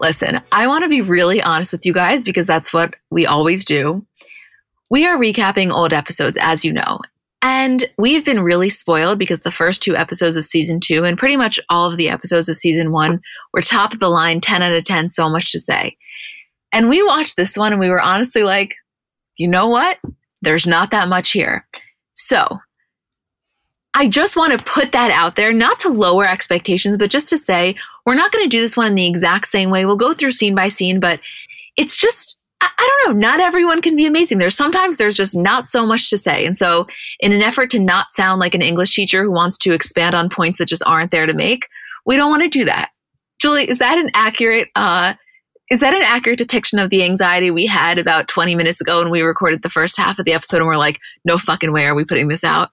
Listen, I want to be really honest with you guys because that's what we always do. We are recapping old episodes, as you know. And we've been really spoiled because the first two episodes of season two and pretty much all of the episodes of season one were top of the line, 10 out of 10, so much to say. And we watched this one and we were honestly like, you know what? There's not that much here. So I just want to put that out there, not to lower expectations, but just to say, we're not going to do this one in the exact same way. We'll go through scene by scene, but it's just I, don't know, not everyone can be amazing. There's sometimes there's just not so much to say. And so in an effort to not sound like an English teacher who wants to expand on points that just aren't there to make, we don't want to do that. Julie, is that an accurate uh is that an accurate depiction of the anxiety we had about 20 minutes ago when we recorded the first half of the episode and we're like, no fucking way are we putting this out?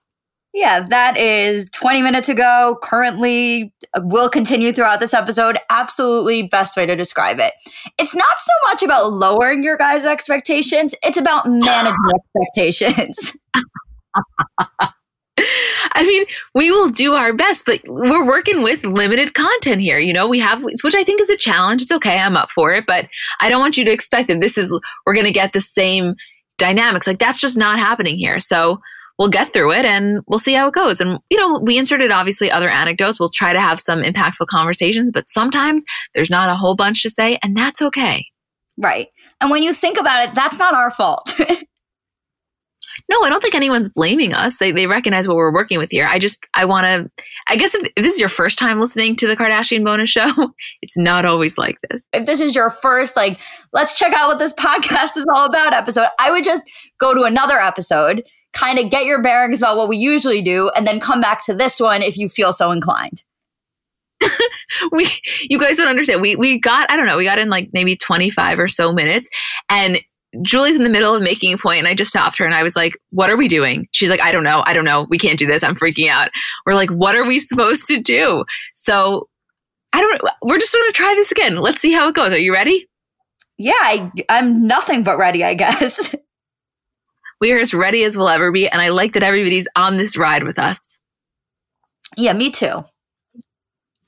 Yeah, that is 20 minutes ago. Currently, uh, will continue throughout this episode. Absolutely best way to describe it. It's not so much about lowering your guys' expectations, it's about managing expectations. I mean, we will do our best, but we're working with limited content here. You know, we have, which I think is a challenge. It's okay. I'm up for it, but I don't want you to expect that this is, we're going to get the same dynamics. Like that's just not happening here. So we'll get through it and we'll see how it goes. And, you know, we inserted obviously other anecdotes. We'll try to have some impactful conversations, but sometimes there's not a whole bunch to say, and that's okay. Right. And when you think about it, that's not our fault. no, I don't think anyone's blaming us. They, they recognize what we're working with here. I just, I want to, I guess if, if, this is your first time listening to the Kardashian bonus show, it's not always like this. If this is your first, like, let's check out what this podcast is all about episode, I would just go to another episode kind of get your bearings about what we usually do and then come back to this one if you feel so inclined. we you guys don't understand. We we got I don't know, we got in like maybe 25 or so minutes and Julie's in the middle of making a point and I just stopped her and I was like, "What are we doing?" She's like, "I don't know. I don't know. We can't do this. I'm freaking out." We're like, "What are we supposed to do?" So I don't we're just going to try this again. Let's see how it goes. Are you ready? Yeah, I, I'm nothing but ready, I guess. We are as ready as we'll ever be. And I like that everybody's on this ride with us. Yeah, me too.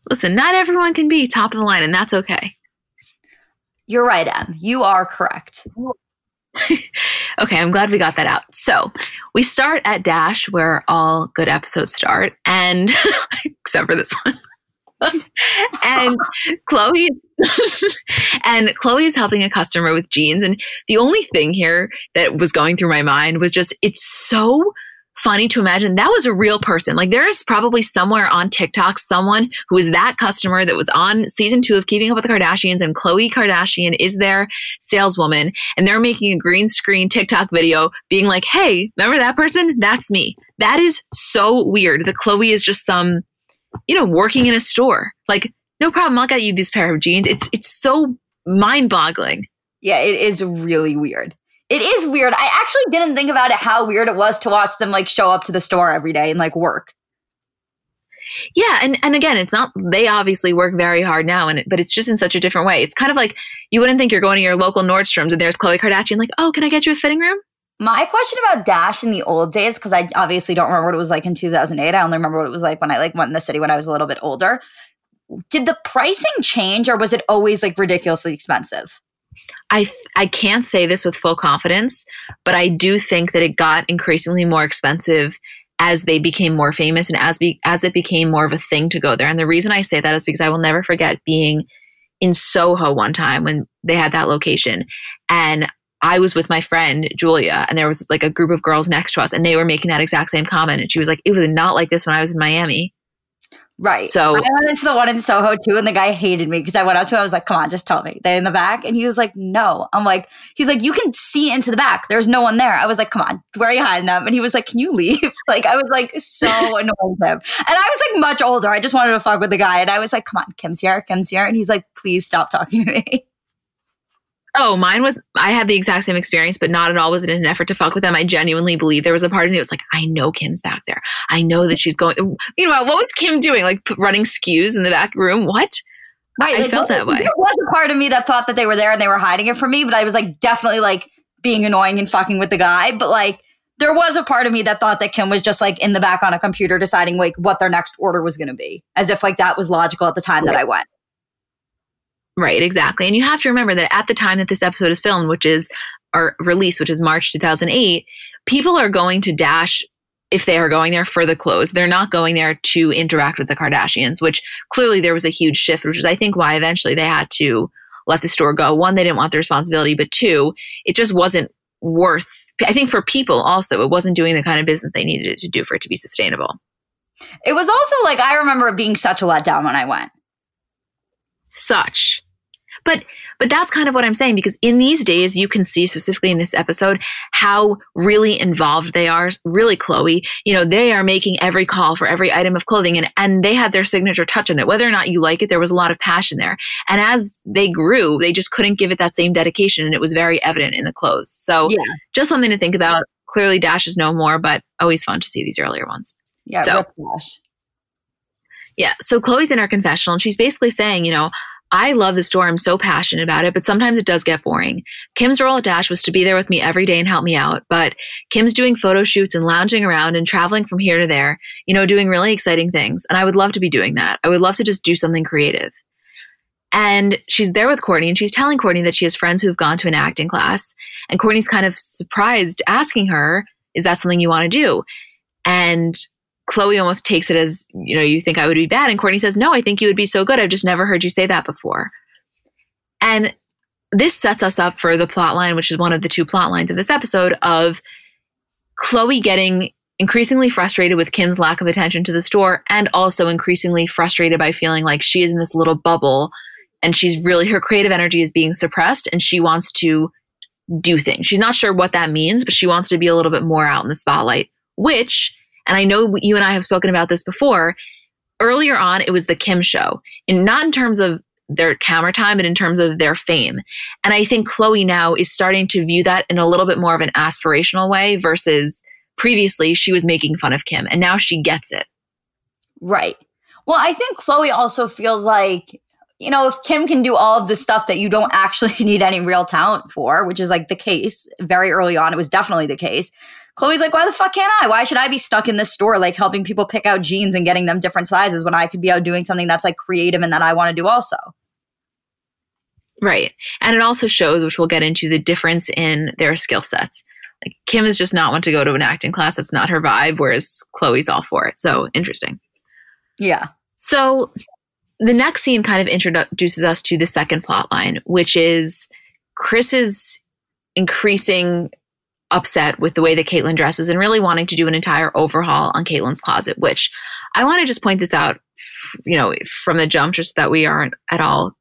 Listen, not everyone can be top of the line, and that's okay. You're right, Em. You are correct. okay, I'm glad we got that out. So we start at Dash, where all good episodes start, and except for this one and Khloé and Khloé is helping a customer with jeans. And the only thing here that was going through my mind was just it's so funny to imagine that was a real person. Like there is probably somewhere on TikTok someone who is that customer that was on season two of Keeping Up with the Kardashians and Khloe Kardashian is their saleswoman and they're making a green screen TikTok video being like, Hey, remember that person? That's me. That is so weird that Khloe is just some, you know, working in a store. Like, no problem. I'll get you this pair of jeans. It's, it's so mind boggling. Yeah, it is really weird. It is weird. I actually didn't think about it how weird it was to watch them like show up to the store every day and like work. Yeah, and and again, it's not they obviously work very hard now, and it, but it's just in such a different way. It's kind of like you wouldn't think you're going to your local Nordstrom's and there's Khloe Kardashian, like, oh, can I get you a fitting room? My question about Dash in the old days, because I obviously don't remember what it was like in 2008. I only remember what it was like when I like went in the city when I was a little bit older. Did the pricing change, or was it always like ridiculously expensive? I I can't say this with full confidence, but I do think that it got increasingly more expensive as they became more famous and as be, as it became more of a thing to go there. And the reason I say that is because I will never forget being in Soho one time when they had that location and I was with my friend Julia and there was like a group of girls next to us and they were making that exact same comment and she was like it was not like this when I was in Miami. Right. So I went into the one in Soho too, and the guy hated me because I went up to him. I was like, "Come on, just tell me." They in the back, and he was like, "No." I'm like, "He's like, you can see into the back. There's no one there." I was like, "Come on, where are you hiding them?" And he was like, "Can you leave?" like I was like so annoyed with him, and I was like much older. I just wanted to fuck with the guy, and I was like, "Come on, Kim's here, Kim's here," and he's like, "Please stop talking to me." Oh, mine was, I had the exact same experience, but not at all was it an effort to fuck with them. I genuinely believe there was a part of me that was like, I know Kim's back there. I know that she's going. Meanwhile, what was Kim doing? Like running SKUs in the back room? What? Right. I like, felt that way. There was a part of me that thought that they were there and they were hiding it from me, but I was like definitely like being annoying and fucking with the guy. But like, there was a part of me that thought that Kim was just like in the back on a computer deciding like what their next order was going to be, as if like that was logical at the time that I went. Right, exactly. And you have to remember that at the time that this episode is filmed, which is our release, which is March 2008, people are going to Dash if they are going there for the clothes. They're not going there to interact with the Kardashians, which clearly there was a huge shift, which is, I think, why eventually they had to let the store go. One, they didn't want the responsibility, but two, it just wasn't worth, I think for people also, it wasn't doing the kind of business they needed it to do for it to be sustainable. It was also like, I remember it being such a letdown when I went. Such. But but that's kind of what I'm saying because in these days you can see specifically in this episode how really involved they are. Really, Khloe. you know, they are making every call for every item of clothing and and they have their signature touch on it. Whether or not you like it, there was a lot of passion there. And as they grew, they just couldn't give it that same dedication, and it was very evident in the clothes. So yeah. just something to think about. Clearly, Dash is no more, but always fun to see these earlier ones. Yeah, so. Yeah. So Khloe's in her confessional and she's basically saying, you know, I love the store. I'm so passionate about it, but sometimes it does get boring. Kim's role at Dash was to be there with me every day and help me out, but Kim's doing photo shoots and lounging around and traveling from here to there, you know, doing really exciting things. And I would love to be doing that. I would love to just do something creative. And she's there with Courtney and she's telling Courtney that she has friends who have gone to an acting class. And Courtney's kind of surprised, asking her, Is that something you want to do? And Khloe almost takes it as, you know, you think I would be bad. And Courtney says, no, I think you would be so good. I've just never heard you say that before. And this sets us up for the plot line, which is one of the two plot lines of this episode of Khloe getting increasingly frustrated with Kim's lack of attention to the store and also increasingly frustrated by feeling like she is in this little bubble and she's really, her creative energy is being suppressed and she wants to do things. She's not sure what that means, but she wants to be a little bit more out in the spotlight, which and I know you and I have spoken about this before. Earlier on, it was the Kim show, and not in terms of their camera time, but in terms of their fame. And I think Khloe now is starting to view that in a little bit more of an aspirational way versus previously she was making fun of Kim and now she gets it. Right. Well, I think Khloe also feels like, you know, if Kim can do all of the stuff that you don't actually need any real talent for, which is like the case very early on, it was definitely the case. Khloe's like, why the fuck can't I? Why should I be stuck in this store, like helping people pick out jeans and getting them different sizes when I could be out doing something that's like creative and that I want to do also? Right. And it also shows, which we'll get into, the difference in their skill sets. Like Kim is just not want to go to an acting class. That's not her vibe, whereas Khloe's all for it. So interesting. Yeah. So the next scene kind of introduces us to the second plot line, which is Kris's increasing upset with the way that Caitlyn dresses and really wanting to do an entire overhaul on Caitlyn's closet, which I want to just point this out, you know, from the jump, just so that we aren't at all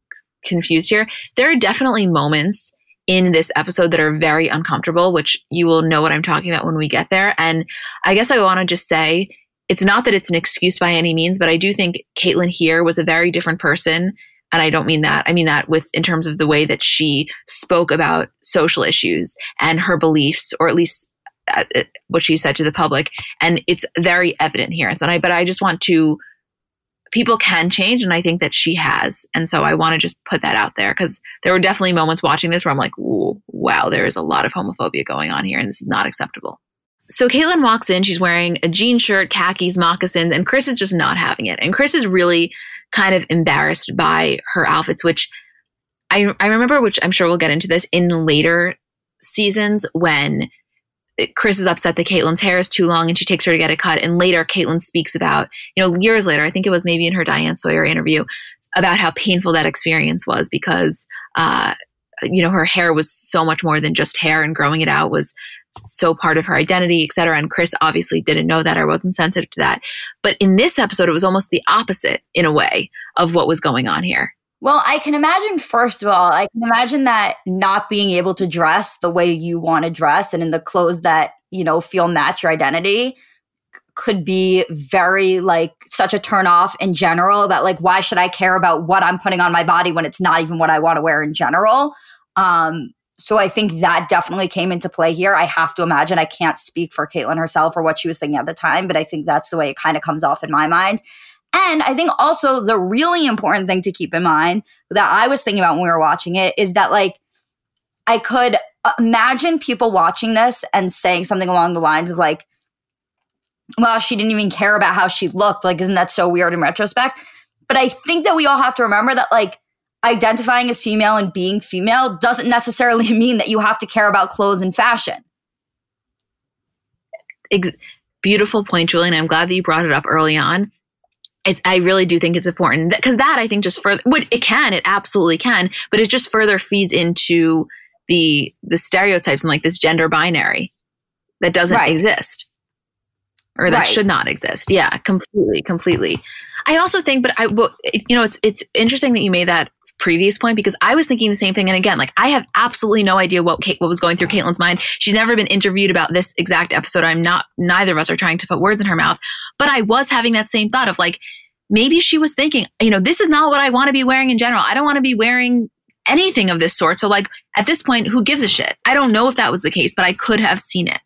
confused here. There are definitely moments in this episode that are very uncomfortable, which you will know what I'm talking about when we get there. And I guess I want to just say it's not that it's an excuse by any means, but I do think Caitlyn here was a very different person. And I don't mean that. I mean that with in terms of the way that she spoke about social issues and her beliefs, or at least uh, uh, what she said to the public. And it's very evident here. And so I, but I just want to people can change and i think that she has and so i want to just put that out there because there were definitely moments watching this where i'm like wow there is a lot of homophobia going on here and this is not acceptable so Caitlyn walks in, she's wearing a jean shirt, khakis, moccasins, and Kris is just not having it. And Kris is really kind of embarrassed by her outfits, which I, I remember, which I'm sure we'll get into this in later seasons when Kris is upset that Caitlyn's hair is too long and she takes her to get it cut. And later, Caitlyn speaks about, you know, years later, I think it was maybe in her Diane Sawyer interview, about how painful that experience was because, uh, you know, her hair was so much more than just hair and growing it out was so part of her identity, et cetera. And Kris obviously didn't know that or wasn't sensitive to that. But in this episode, it was almost the opposite in a way of what was going on here. Well, I can imagine, first of all, I can imagine that not being able to dress the way you want to dress and in the clothes that, you know, feel match your identity could be very like such a turn off in general about like why should I care about what I'm putting on my body when it's not even what I want to wear in general. Um, so I think that definitely came into play here. I have to imagine I can't speak for Caitlyn herself or what she was thinking at the time, but I think that's the way it kind of comes off in my mind. And I think also the really important thing to keep in mind that I was thinking about when we were watching it is that like I could imagine people watching this and saying something along the lines of like, well, she didn't even care about how she looked. Like, isn't that so weird in retrospect? But I think that we all have to remember that like identifying as female and being female doesn't necessarily mean that you have to care about clothes and fashion. Ex- beautiful point, Julian. I'm glad that you brought it up early on it's I really do think it's important because that I think just further would it can it absolutely can but it just further feeds into the the stereotypes and like this gender binary that doesn't right. exist or that right. should not exist yeah completely completely I also think but I you know it's it's interesting that you made that previous point because I was thinking the same thing and again like I have absolutely no idea what Kate, what was going through Caitlyn's mind she's never been interviewed about this exact episode I'm not neither of us are trying to put words in her mouth but I was having that same thought of like maybe she was thinking, you know, this is not what I want to be wearing in general. I don't want to be wearing anything of this sort. So, like, at this point, who gives a shit? I don't know if that was the case, but I could have seen it.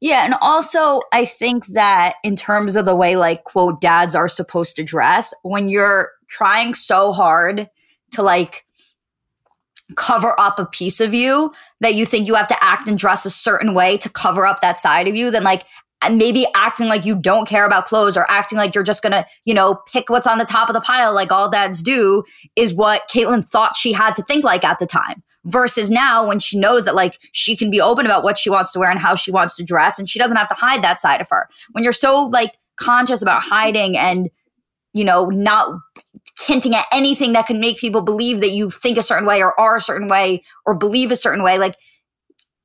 Yeah. And also, I think that in terms of the way, like, quote, dads are supposed to dress, when you're trying so hard to, like, cover up a piece of you that you think you have to act and dress a certain way to cover up that side of you, then like uh, maybe acting like you don't care about clothes or acting like you're just gonna, you know, pick what's on the top of the pile like all dads do is what Caitlyn thought she had to think like at the time. Versus now when she knows that like she can be open about what she wants to wear and how she wants to dress and she doesn't have to hide that side of her. When you're so like conscious about hiding and, you know, not hinting at anything that can make people believe that you think a certain way or are a certain way or believe a certain way, like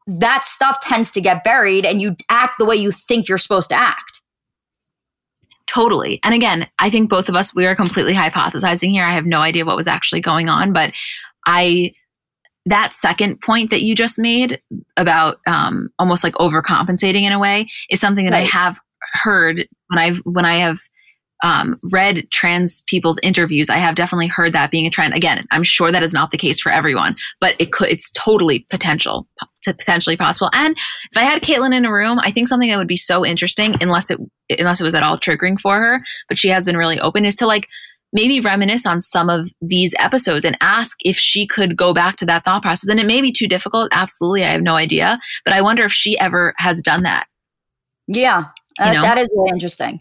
that stuff tends to get buried and you act the way you think you're supposed to act. Totally. And again, I think both of us, we are completely hypothesizing here. I have no idea what was actually going on, but I, that second point that you just made about um, almost like overcompensating in a way is something that right. I have heard when I've, when I have um, read trans people's interviews, I have definitely heard that being a trend. Again, I'm sure that is not the case for everyone, but it could, it's totally potential, potentially possible. And if I had Caitlyn in a room, I think something that would be so interesting, unless it, unless it was at all triggering for her, but she has been really open, is to like maybe reminisce on some of these episodes and ask if she could go back to that thought process. And it may be too difficult. Absolutely. I have no idea, but I wonder if she ever has done that. Yeah. Uh? That is really interesting.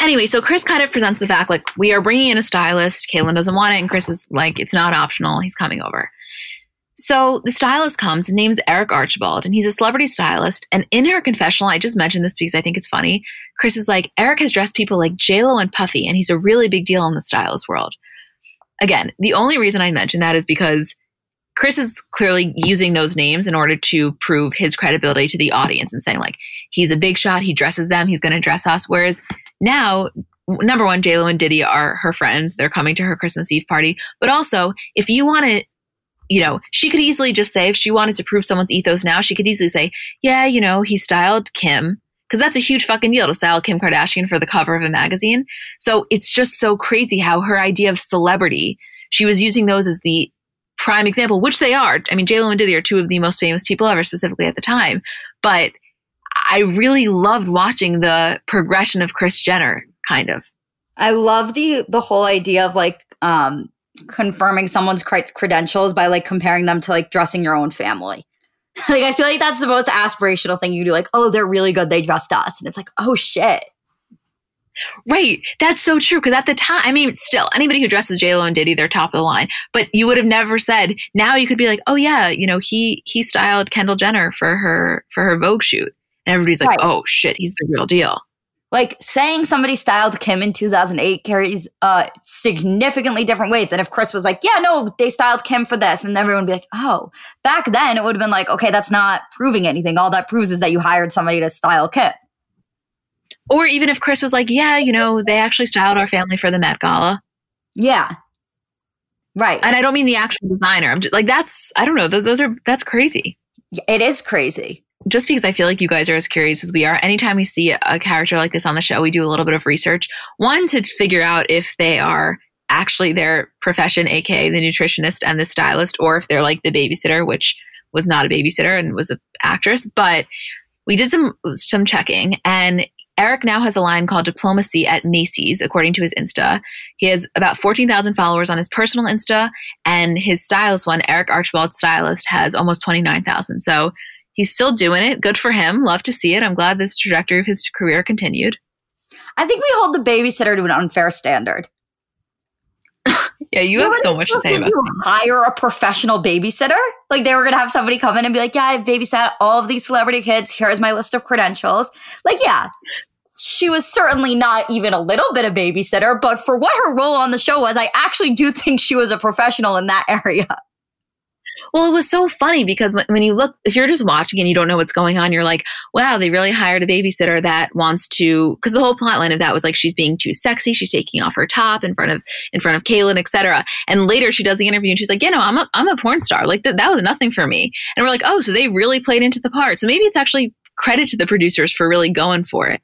Anyway, so Kris kind of presents the fact like we are bringing in a stylist. Caitlyn doesn't want it, and Kris is like, it's not optional. He's coming over. So the stylist comes. His name's Eric Archibald, and he's a celebrity stylist. And in her confessional, I just mentioned this because I think it's funny. Kris is like, Eric has dressed people like JLo and Puffy, and he's a really big deal in the stylist world. Again, the only reason I mention that is because Kris is clearly using those names in order to prove his credibility to the audience and saying like he's a big shot, he dresses them, he's going to dress us. Whereas now, number one, J Lo and Diddy are her friends; they're coming to her Christmas Eve party. But also, if you want to, you know, she could easily just say if she wanted to prove someone's ethos now, she could easily say, yeah, you know, he styled Kim. Because that's a huge fucking deal to style Kim Kardashian for the cover of a magazine. So it's just so crazy how her idea of celebrity, she was using those as the prime example, which they are. I mean, JLo and Diddy are two of the most famous people ever, specifically at the time. But I really loved watching the progression of Kris Jenner, kind of. I love the the whole idea of like um confirming someone's cre- credentials by like comparing them to like dressing your own family. like I feel like that's the most aspirational thing you do. Like, oh, they're really good. They dressed us, and it's like, oh shit. Right. That's so true. Because at the time, I mean, still, anybody who dresses J Lo and Diddy, they're top of the line. But you would have never said. Now you could be like, oh yeah, you know, he he styled Kendall Jenner for her for her Vogue shoot, and everybody's like, right. oh shit, he's the real deal. Like saying somebody styled Kim in 2008 carries a significantly different weight than if Kris was like, yeah, no, they styled Kim for this. And everyone would be like, oh, back then it would have been like, okay, that's not proving anything. All that proves is that you hired somebody to style Kim. Or even if Kris was like, yeah, you know, they actually styled our family for the Met Gala. Yeah. Right. And I don't mean the actual designer. I'm just like, that's, I don't know. Those, those are, that's crazy. It is crazy. Just because I feel like you guys are as curious as we are, anytime we see a character like this on the show, we do a little bit of research. One, to figure out if they are actually their profession, aka the nutritionist and the stylist, or if they're like the babysitter, which was not a babysitter and was an actress. But we did some some checking and Eric now has a line called Diplomacy at Macy's, according to his Insta. He has about 14,000 followers on his personal Insta, and his stylist one, Eric Archibald Stylist, has almost 29,000. So he's still doing it. Good for him. Love to see it. I'm glad this trajectory of his career continued. I think we hold the babysitter to an unfair standard. yeah, you have so much to say about it. Hire a professional babysitter? Like they were gonna have somebody come in and be like, "Yeah, I've babysat all of these celebrity kids. Here's my list of credentials." Like, yeah, she was certainly not even a little bit a babysitter, but for what her role on the show was, I actually do think she was a professional in that area. Well, it was so funny because when, you look, if you're just watching and you don't know what's going on, you're like, wow, they really hired a babysitter that wants to, because the whole plotline of that was like she's being too sexy, she's taking off her top in front of in front of Caitlyn, etc. And later she does the interview and she's like, yeah, know, I'm a I'm a porn star. Like th- that was nothing for me. And we're like, oh, so they really played into the part. So maybe it's actually credit to the producers for really going for it.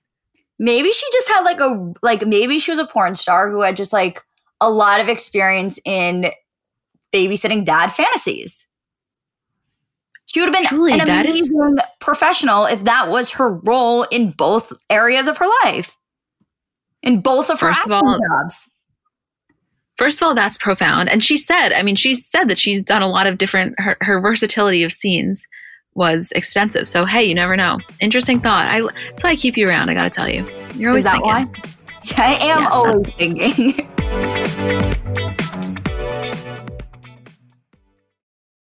Maybe she just had like a like maybe she was a porn star who had just like a lot of experience in babysitting dad fantasies. She would have been Truly, an amazing is- professional if that was her role in both areas of her life. In both of her First of all, jobs. First of all, that's profound. And she said, I mean, she said that she's done a lot of different, her, her versatility of scenes was extensive. So, hey, you never know. Interesting thought. I, that's why I keep you around, I got to tell you. You're always Is that thinking. why? I am yes, always thinking.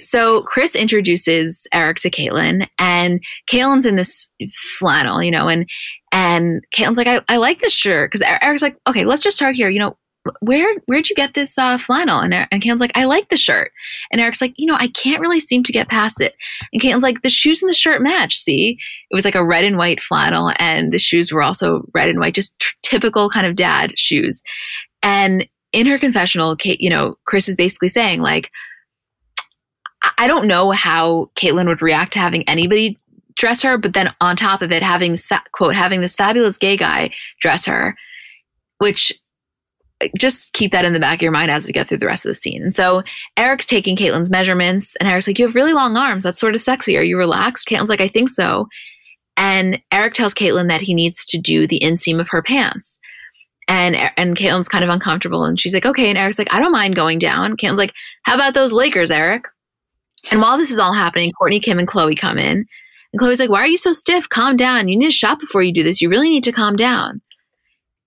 So Kris introduces Eric to Caitlyn, and Caitlyn's in this flannel, you know, and and Caitlyn's like, I, I like this shirt because Eric's like, okay, let's just start here. You know, where where'd you get this uh, flannel? And and Caitlyn's like, I like the shirt. And Eric's like, you know, I can't really seem to get past it. And Caitlyn's like, the shoes and the shirt match. See, it was like a red and white flannel, and the shoes were also red and white, just t- typical kind of dad shoes. And in her confessional, Kate, you know, Kris is basically saying like I don't know how Caitlyn would react to having anybody dress her, but then on top of it, having this fa- quote, having this fabulous gay guy dress her, which just keep that in the back of your mind as we get through the rest of the scene. And so Eric's taking Caitlyn's measurements, and Eric's like, You have really long arms. That's sort of sexy. Are you relaxed? Caitlyn's like, I think so. And Eric tells Caitlyn that he needs to do the inseam of her pants. And and Caitlyn's kind of uncomfortable, and she's like, "Okay." And Eric's like, "I don't mind going down." Caitlyn's like, "How about those Lakers, Eric?" And while this is all happening, Courtney Kim, and Khloe come in. And Khloe's like, Why are you so stiff? Calm down. You need to shop before you do this. You really need to calm down.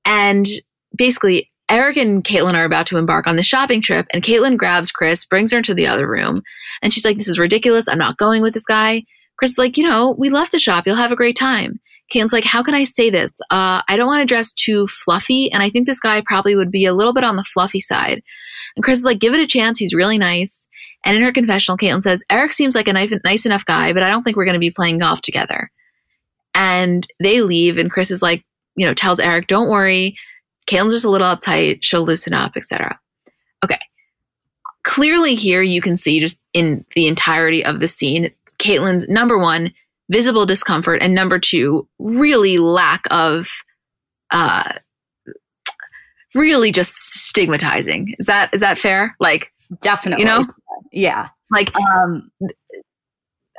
And basically, Eric and Caitlyn are about to embark on the shopping trip, and Caitlyn grabs Kris, brings her into the other room, and she's like, This is ridiculous. I'm not going with this guy. Kris is like, You know, we love to shop. You'll have a great time. Caitlyn's like, How can I say this? Uh, I don't want to dress too fluffy, and I think this guy probably would be a little bit on the fluffy side. And Kris is like, Give it a chance. He's really nice. And in her confessional, Caitlyn says, Eric seems like a nice nice enough guy, but I don't think we're going to be playing golf together. And they leave, and Kris is like, you know, tells Eric, don't worry. Caitlyn's just a little uptight. She'll loosen up, etc. Okay. Clearly, here you can see just in the entirety of the scene, Caitlyn's number one, visible discomfort, and number two, really lack of, uh, really just stigmatizing. Is that is that fair? Like, definitely, you know, yeah. Like, um,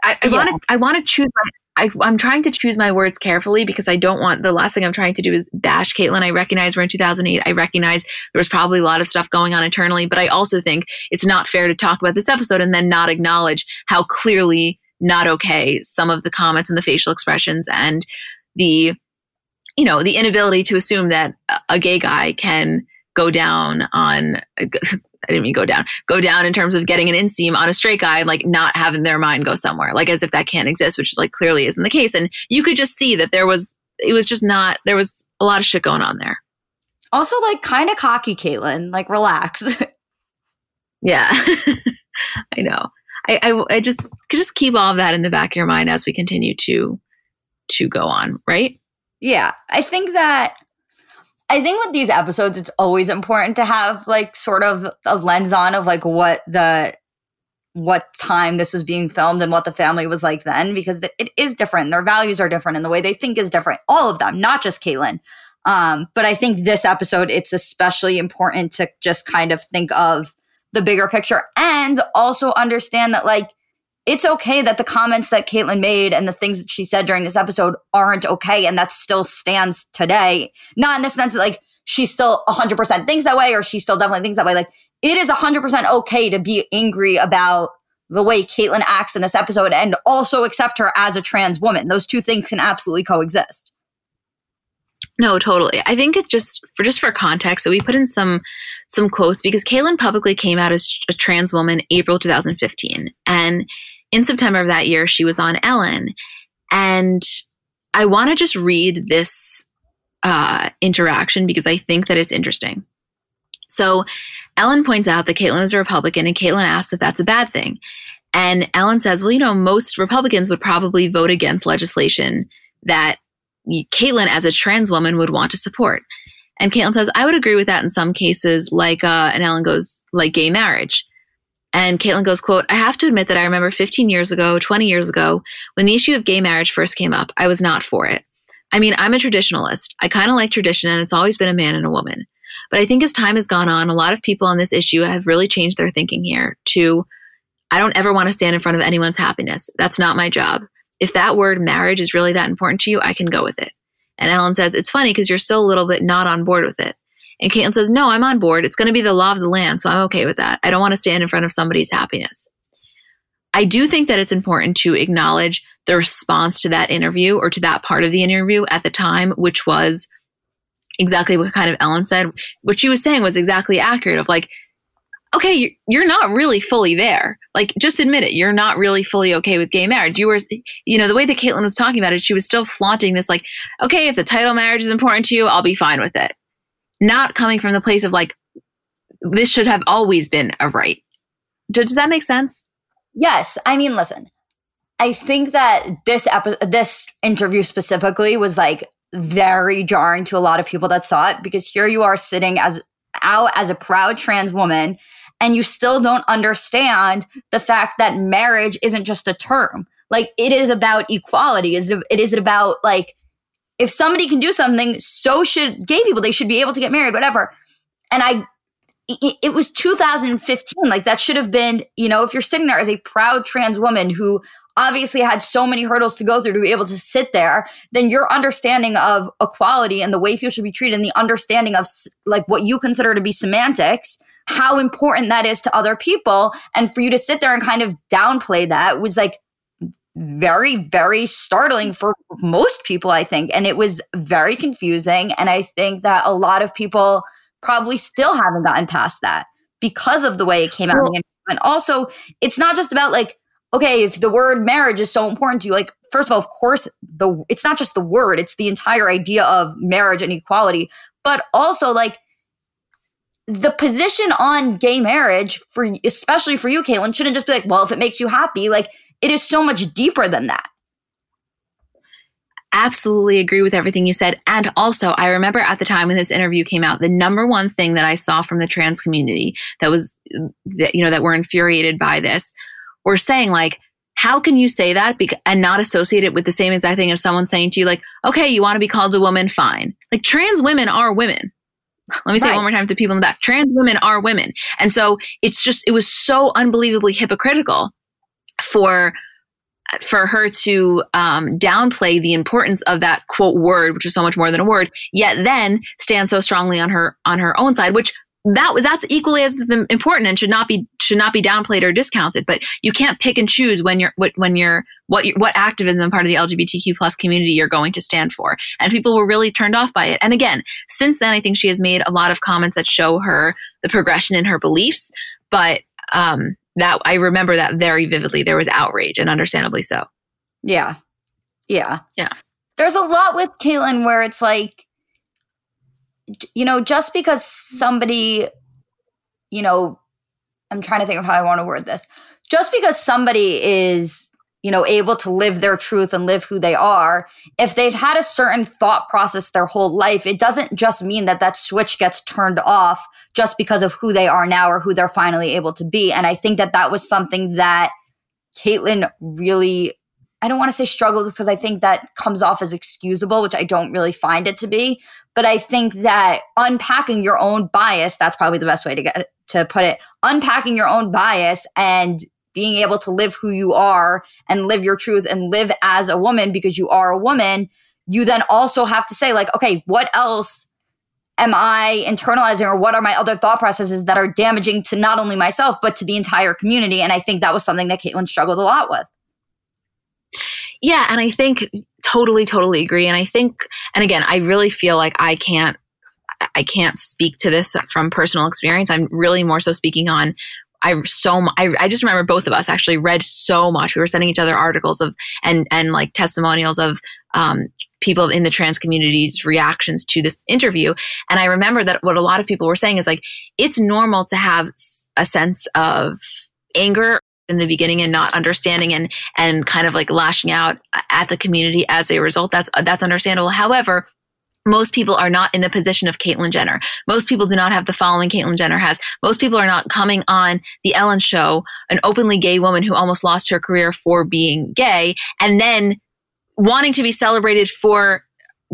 I want to, I want to choose my, I, I'm trying to choose my words carefully because I don't want the last thing I'm trying to do is bash Caitlyn. I recognize we're in 2008. I recognize there was probably a lot of stuff going on internally, but I also think it's not fair to talk about this episode and then not acknowledge how clearly not okay some of the comments and the facial expressions and the, you know, the inability to assume that a gay guy can go down on I didn't mean go down, go down in terms of getting an inseam on a straight guy, like not having their mind go somewhere, like as if that can't exist, which is like clearly isn't the case. And you could just see that there was, it was just not, there was a lot of shit going on there. Also, like kind of cocky, Caitlyn, like relax. yeah, I know. I, I, I just just keep all of that in the back of your mind as we continue to to go on, right? Yeah, I think that I think with these episodes, it's always important to have like sort of a lens on of like what the what time this was being filmed and what the family was like then because it is different. Their values are different and the way they think is different. All of them, not just Caitlyn. Um, but I think this episode, it's especially important to just kind of think of the bigger picture and also understand that like it's okay that the comments that Caitlyn made and the things that she said during this episode aren't okay. And that still stands today. Not in the sense that like she still 100% thinks that way or she still definitely thinks that way. Like it is 100% okay to be angry about the way Caitlyn acts in this episode and also accept her as a trans woman. Those two things can absolutely coexist. No, totally. I think it's just for just for context. So we put in some some quotes because Caitlyn publicly came out as a trans woman April 2015, and in September of that year, she was on Ellen. And I want to just read this uh, interaction because I think that it's interesting. So Ellen points out that Caitlyn is a Republican, and Caitlyn asks if that's a bad thing. And Ellen says, well, you know, most Republicans would probably vote against legislation that Caitlyn, as a trans woman, would want to support. And Caitlyn says, I would agree with that in some cases, like, uh, and Ellen goes, like gay marriage. And Caitlyn goes, quote, I have to admit that I remember 15 years ago, 20 years ago, when the issue of gay marriage first came up, I was not for it. I mean, I'm a traditionalist. I kind of like tradition and it's always been a man and a woman. But I think as time has gone on, a lot of people on this issue have really changed their thinking here to, I don't ever want to stand in front of anyone's happiness. That's not my job. If that word marriage is really that important to you, I can go with it. And Ellen says, it's funny because you're still a little bit not on board with it. And Caitlyn says, No, I'm on board. It's going to be the law of the land. So I'm okay with that. I don't want to stand in front of somebody's happiness. I do think that it's important to acknowledge the response to that interview or to that part of the interview at the time, which was exactly what kind of Ellen said. What she was saying was exactly accurate of like, okay, you're not really fully there. Like, just admit it. You're not really fully okay with gay marriage. You were, you know, the way that Caitlyn was talking about it, she was still flaunting this, like, okay, if the title marriage is important to you, I'll be fine with it. Not coming from the place of like, this should have always been a right. Does that make sense? Yes. I mean, listen, I think that this episode, this interview specifically was like very jarring to a lot of people that saw it because here you are sitting as out as a proud trans woman and you still don't understand the fact that marriage isn't just a term. Like it is about equality. Is it is about like if somebody can do something, so should gay people. They should be able to get married, whatever. And I it, it was 2015. Like that should have been, you know, if you're sitting there as a proud trans woman who obviously had so many hurdles to go through to be able to sit there, then your understanding of equality and the way people should be treated and the understanding of like what you consider to be semantics how important that is to other people. And for you to sit there and kind of downplay that was like very, very startling for most people, I think. And it was very confusing. And I think that a lot of people probably still haven't gotten past that because of the way it came out. Well, and also, it's not just about like, okay, if the word marriage is so important to you, like, first of all, of course, the it's not just the word, it's the entire idea of marriage and equality, but also like the position on gay marriage for especially for you, Caitlyn, shouldn't just be like, well, if it makes you happy, like it is so much deeper than that. Absolutely agree with everything you said. And also, I remember at the time when this interview came out, the number one thing that I saw from the trans community that was, that, you know, that were infuriated by this were saying, like, how can you say that and not associate it with the same exact thing of someone saying to you, like, okay, you want to be called a woman? Fine. Like, trans women are women. Let me say right. it one more time to people in the back. Trans women are women. And so it's just, it was so unbelievably hypocritical for for her to um, downplay the importance of that quote word, which was so much more than a word, yet then stand so strongly on her on her own side, which that was that's equally as important and should not be should not be downplayed or discounted. But you can't pick and choose when you're when you're what what activism part of the LGBTQ plus community you're going to stand for. And people were really turned off by it. And again, since then, I think she has made a lot of comments that show her the progression in her beliefs. But um, that I remember that very vividly. There was outrage, and understandably so. Yeah, yeah, yeah. There's a lot with Caitlyn where it's like you know, just because somebody, you know, I'm trying to think of how I want to word this. Just because somebody is, you know, able to live their truth and live who they are, if they've had a certain thought process their whole life, it doesn't just mean that that switch gets turned off just because of who they are now or who they're finally able to be. And I think that that was something that Caitlyn really I don't want to say struggled because I think that comes off as excusable, which I don't really find it to be. But I think that unpacking your own bias, that's probably the best way to get to put it. Unpacking your own bias and being able to live who you are and live your truth and live as a woman because you are a woman, you then also have to say, like, okay, what else am I internalizing or what are my other thought processes that are damaging to not only myself, but to the entire community? And I think that was something that Caitlyn struggled a lot with. Yeah, and I think totally, totally agree. And I think, and again, I really feel like I can't, I can't speak to this from personal experience. I'm really more so speaking on. I so I, I just remember both of us actually read so much. We were sending each other articles of and and like testimonials of um, people in the trans community's reactions to this interview. And I remember that what a lot of people were saying is like it's normal to have a sense of anger in the beginning and not understanding and and kind of like lashing out at the community as a result that's that's understandable however most people are not in the position of Caitlyn Jenner. Most people do not have the following Caitlyn Jenner has. Most people are not coming on the Ellen show, an openly gay woman who almost lost her career for being gay, and then wanting to be celebrated for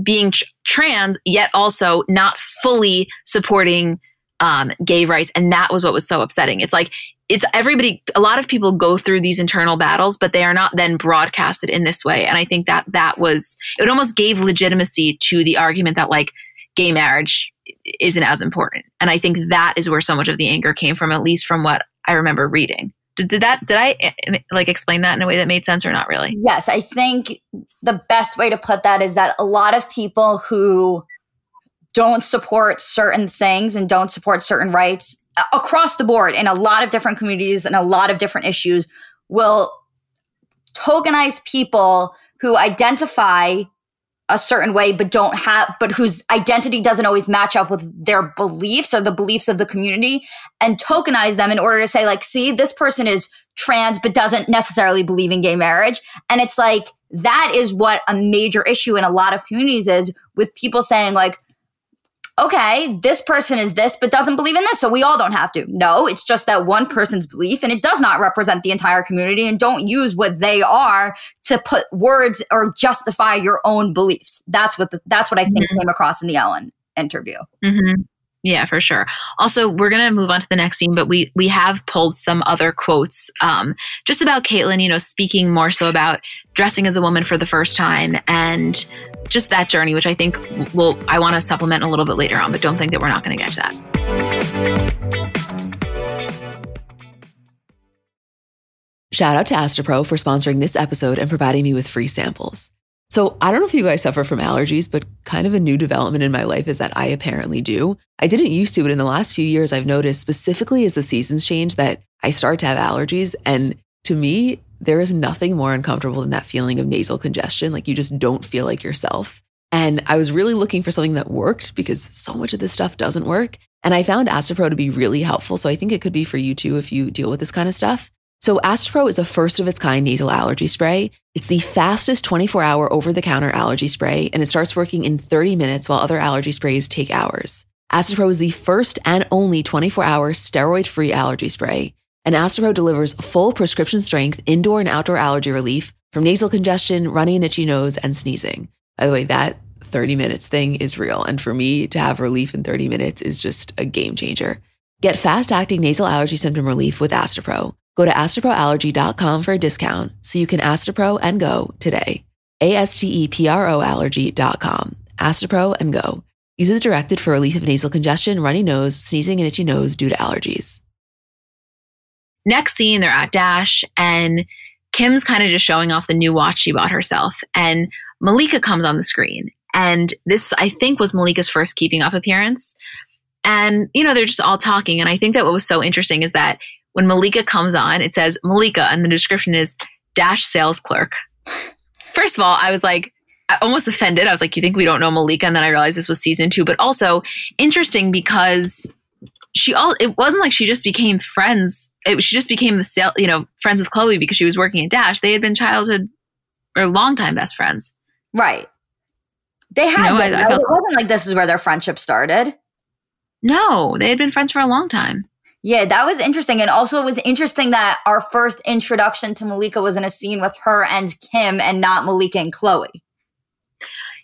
being tr- trans, yet also not fully supporting um, gay rights. And that was what was so upsetting. It's like it's everybody a lot of people go through these internal battles but they are not then broadcasted in this way. And i think that that was it almost gave legitimacy to the argument that like gay marriage isn't as important. And i think that is where so much of the anger came from at least from what i remember reading. Did, did that did i eh, eh, like explain that in a way that made sense or not really? Yes i think the best way to put that is that a lot of people who don't support certain things and don't support certain rights across the board in a lot of different communities and a lot of different issues will tokenize people who identify a certain way but don't have but whose identity doesn't always match up with their beliefs or the beliefs of the community and tokenize them in order to say like see this person is trans but doesn't necessarily believe in gay marriage. And it's like that is what a major issue in a lot of communities is with people saying like okay, this person is this, but doesn't believe in this. So we all don't have to. No, it's just that one person's belief and it does not represent the entire community. And don't use what they are to put words or justify your own beliefs. That's what the, that's what I think mm-hmm. came across in the Ellen interview. Mm-hmm. Yeah, for sure. Also, we're gonna move on to the next scene, but we we have pulled some other quotes um, just about Caitlyn. You know, speaking more so about dressing as a woman for the first time and just that journey, which I think will I want to supplement a little bit later on, but don't think that we're not going to get to that. Shout out to Astepro for sponsoring this episode and providing me with free samples. So, I don't know if you guys suffer from allergies, but kind of a new development in my life is that I apparently do. I didn't used to, but in the last few years, I've noticed specifically as the seasons change that I start to have allergies. And to me, there is nothing more uncomfortable than that feeling of nasal congestion. Like you just don't feel like yourself. And I was really looking for something that worked because so much of this stuff doesn't work. And I found Astepro to be really helpful. So I think it could be for you too if you deal with this kind of stuff. So Astepro is a first of its kind nasal allergy spray. It's the fastest 24 hour over the counter allergy spray, and it starts working in 30 minutes while other allergy sprays take hours. Astepro is the first and only 24 hour steroid free allergy spray and Astepro delivers full prescription strength indoor and outdoor allergy relief from nasal congestion, runny and itchy nose, and sneezing. By the way, that 30 minutes thing is real. And for me to have relief in 30 minutes is just a game changer. Get fast acting nasal allergy symptom relief with Astepro. Go to asteproallergy.com for a discount so you can Astepro and go today. A S T E P R O allergy.com. Astepro and go. Uses directed for relief of nasal congestion, runny nose, sneezing, and itchy nose due to allergies. Next scene, they're at Dash and Kim's kind of just showing off the new watch she bought herself. And Malika comes on the screen. And this, I think, was Malika's first keeping up appearance. And, you know, they're just all talking. And I think that what was so interesting is that when Malika comes on, it says Malika, and the description is Dash sales clerk. First of all, I was like, almost offended. I was like, you think we don't know Malika? And then I realized this was season two, but also interesting because she all it wasn't like she just became friends. It, she just became the sale you know friends with Khloe because she was working at dash. They had been childhood or longtime best friends. Right. They had you know, I, I felt, it wasn't like this is where their friendship started. No they had been friends for a long time. Yeah, that was interesting. And also, it was interesting that our first introduction to Malika was in a scene with her and Kim and not Malika and Khloe.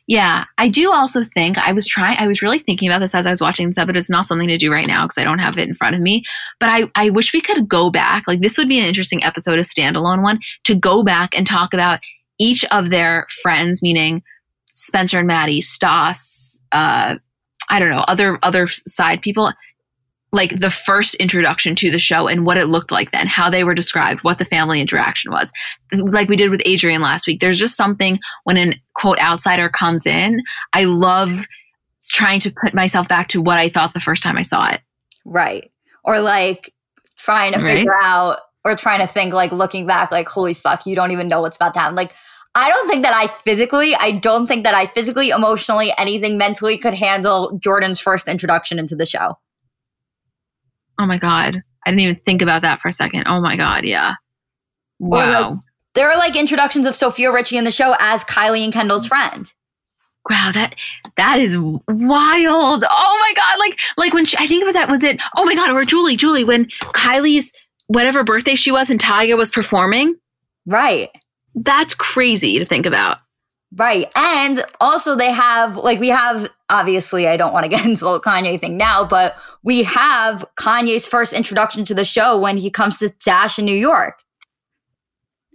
Yeah, I do also think I was trying, I was really thinking about this as I was watching this but It's not something to do right now because I don't have it in front of me. But I, I wish we could go back. Like, this would be an interesting episode, a standalone one, to go back and talk about each of their friends, meaning Spencer and Maddie, Stas, uh, I don't know, other other side people, like the first introduction to the show and what it looked like then, how they were described, what the family interaction was. Like we did with Adrian last week. There's just something when an quote outsider comes in, I love trying to put myself back to what I thought the first time I saw it. Right. Or like trying to right? figure out or trying to think like looking back like holy fuck, you don't even know what's about to happen. Like I don't think that I physically, I don't think that I physically, emotionally, anything mentally could handle Jordyn's first introduction into the show. Oh my God. I didn't even think about that for a second. Oh my God. Yeah. Wow. Like, there are like introductions of Sofia Richie in the show as Kylie and Kendall's friend. Wow, that that is wild. Oh my god, like like when she, I think it was that was it. Oh my god, or Julie, Julie when Kylie's whatever birthday she was and Tyga was performing. Right. That's crazy to think about. Right. And also they have like we have obviously I don't want to get into the Kanye thing now, but we have Kanye's first introduction to the show when he comes to Dash in New York.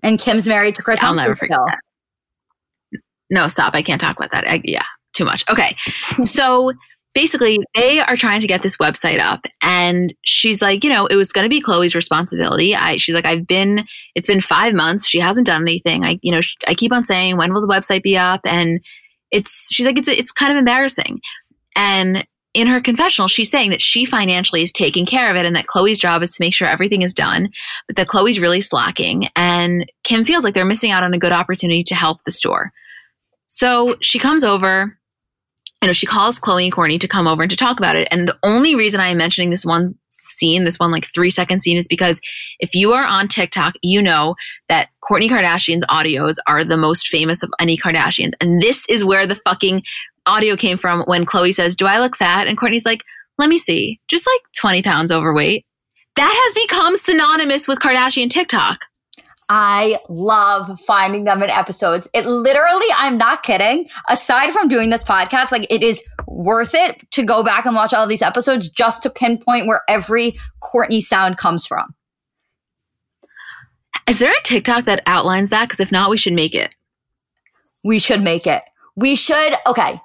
And Kim's married to Kris. I'll never forget that. No, stop. I can't talk about that. I, yeah, too much. Okay. so basically they are trying to get this website up and she's like you know it was going to be Khloe's responsibility i she's like i've been it's been five months she hasn't done anything i you know i keep on saying when will the website be up and it's she's like it's it's kind of embarrassing and in her confessional, she's saying that she financially is taking care of it and that Khloe's job is to make sure everything is done, but that Khloe's really slacking. And Kim feels like they're missing out on a good opportunity to help the store. So she comes over, you know, she calls Khloe and Kourtney to come over and to talk about it. And the only reason I am mentioning this one scene, this one like three second scene, is because if you are on TikTok, you know that Kourtney Kardashian's audios are the most famous of any Kardashians. And this is where the fucking audio came from when Khloe says, Do I look fat? And Kourtney's like, Let me see, just like 20 pounds overweight. That has become synonymous with Kardashian TikTok. I love finding them in episodes. It literally, I'm not kidding. Aside from doing this podcast, like it is worth it to go back and watch all these episodes just to pinpoint where every Kourtney sound comes from. Is there a TikTok that outlines that? Because if not, we should make it. We should make it. We should, okay.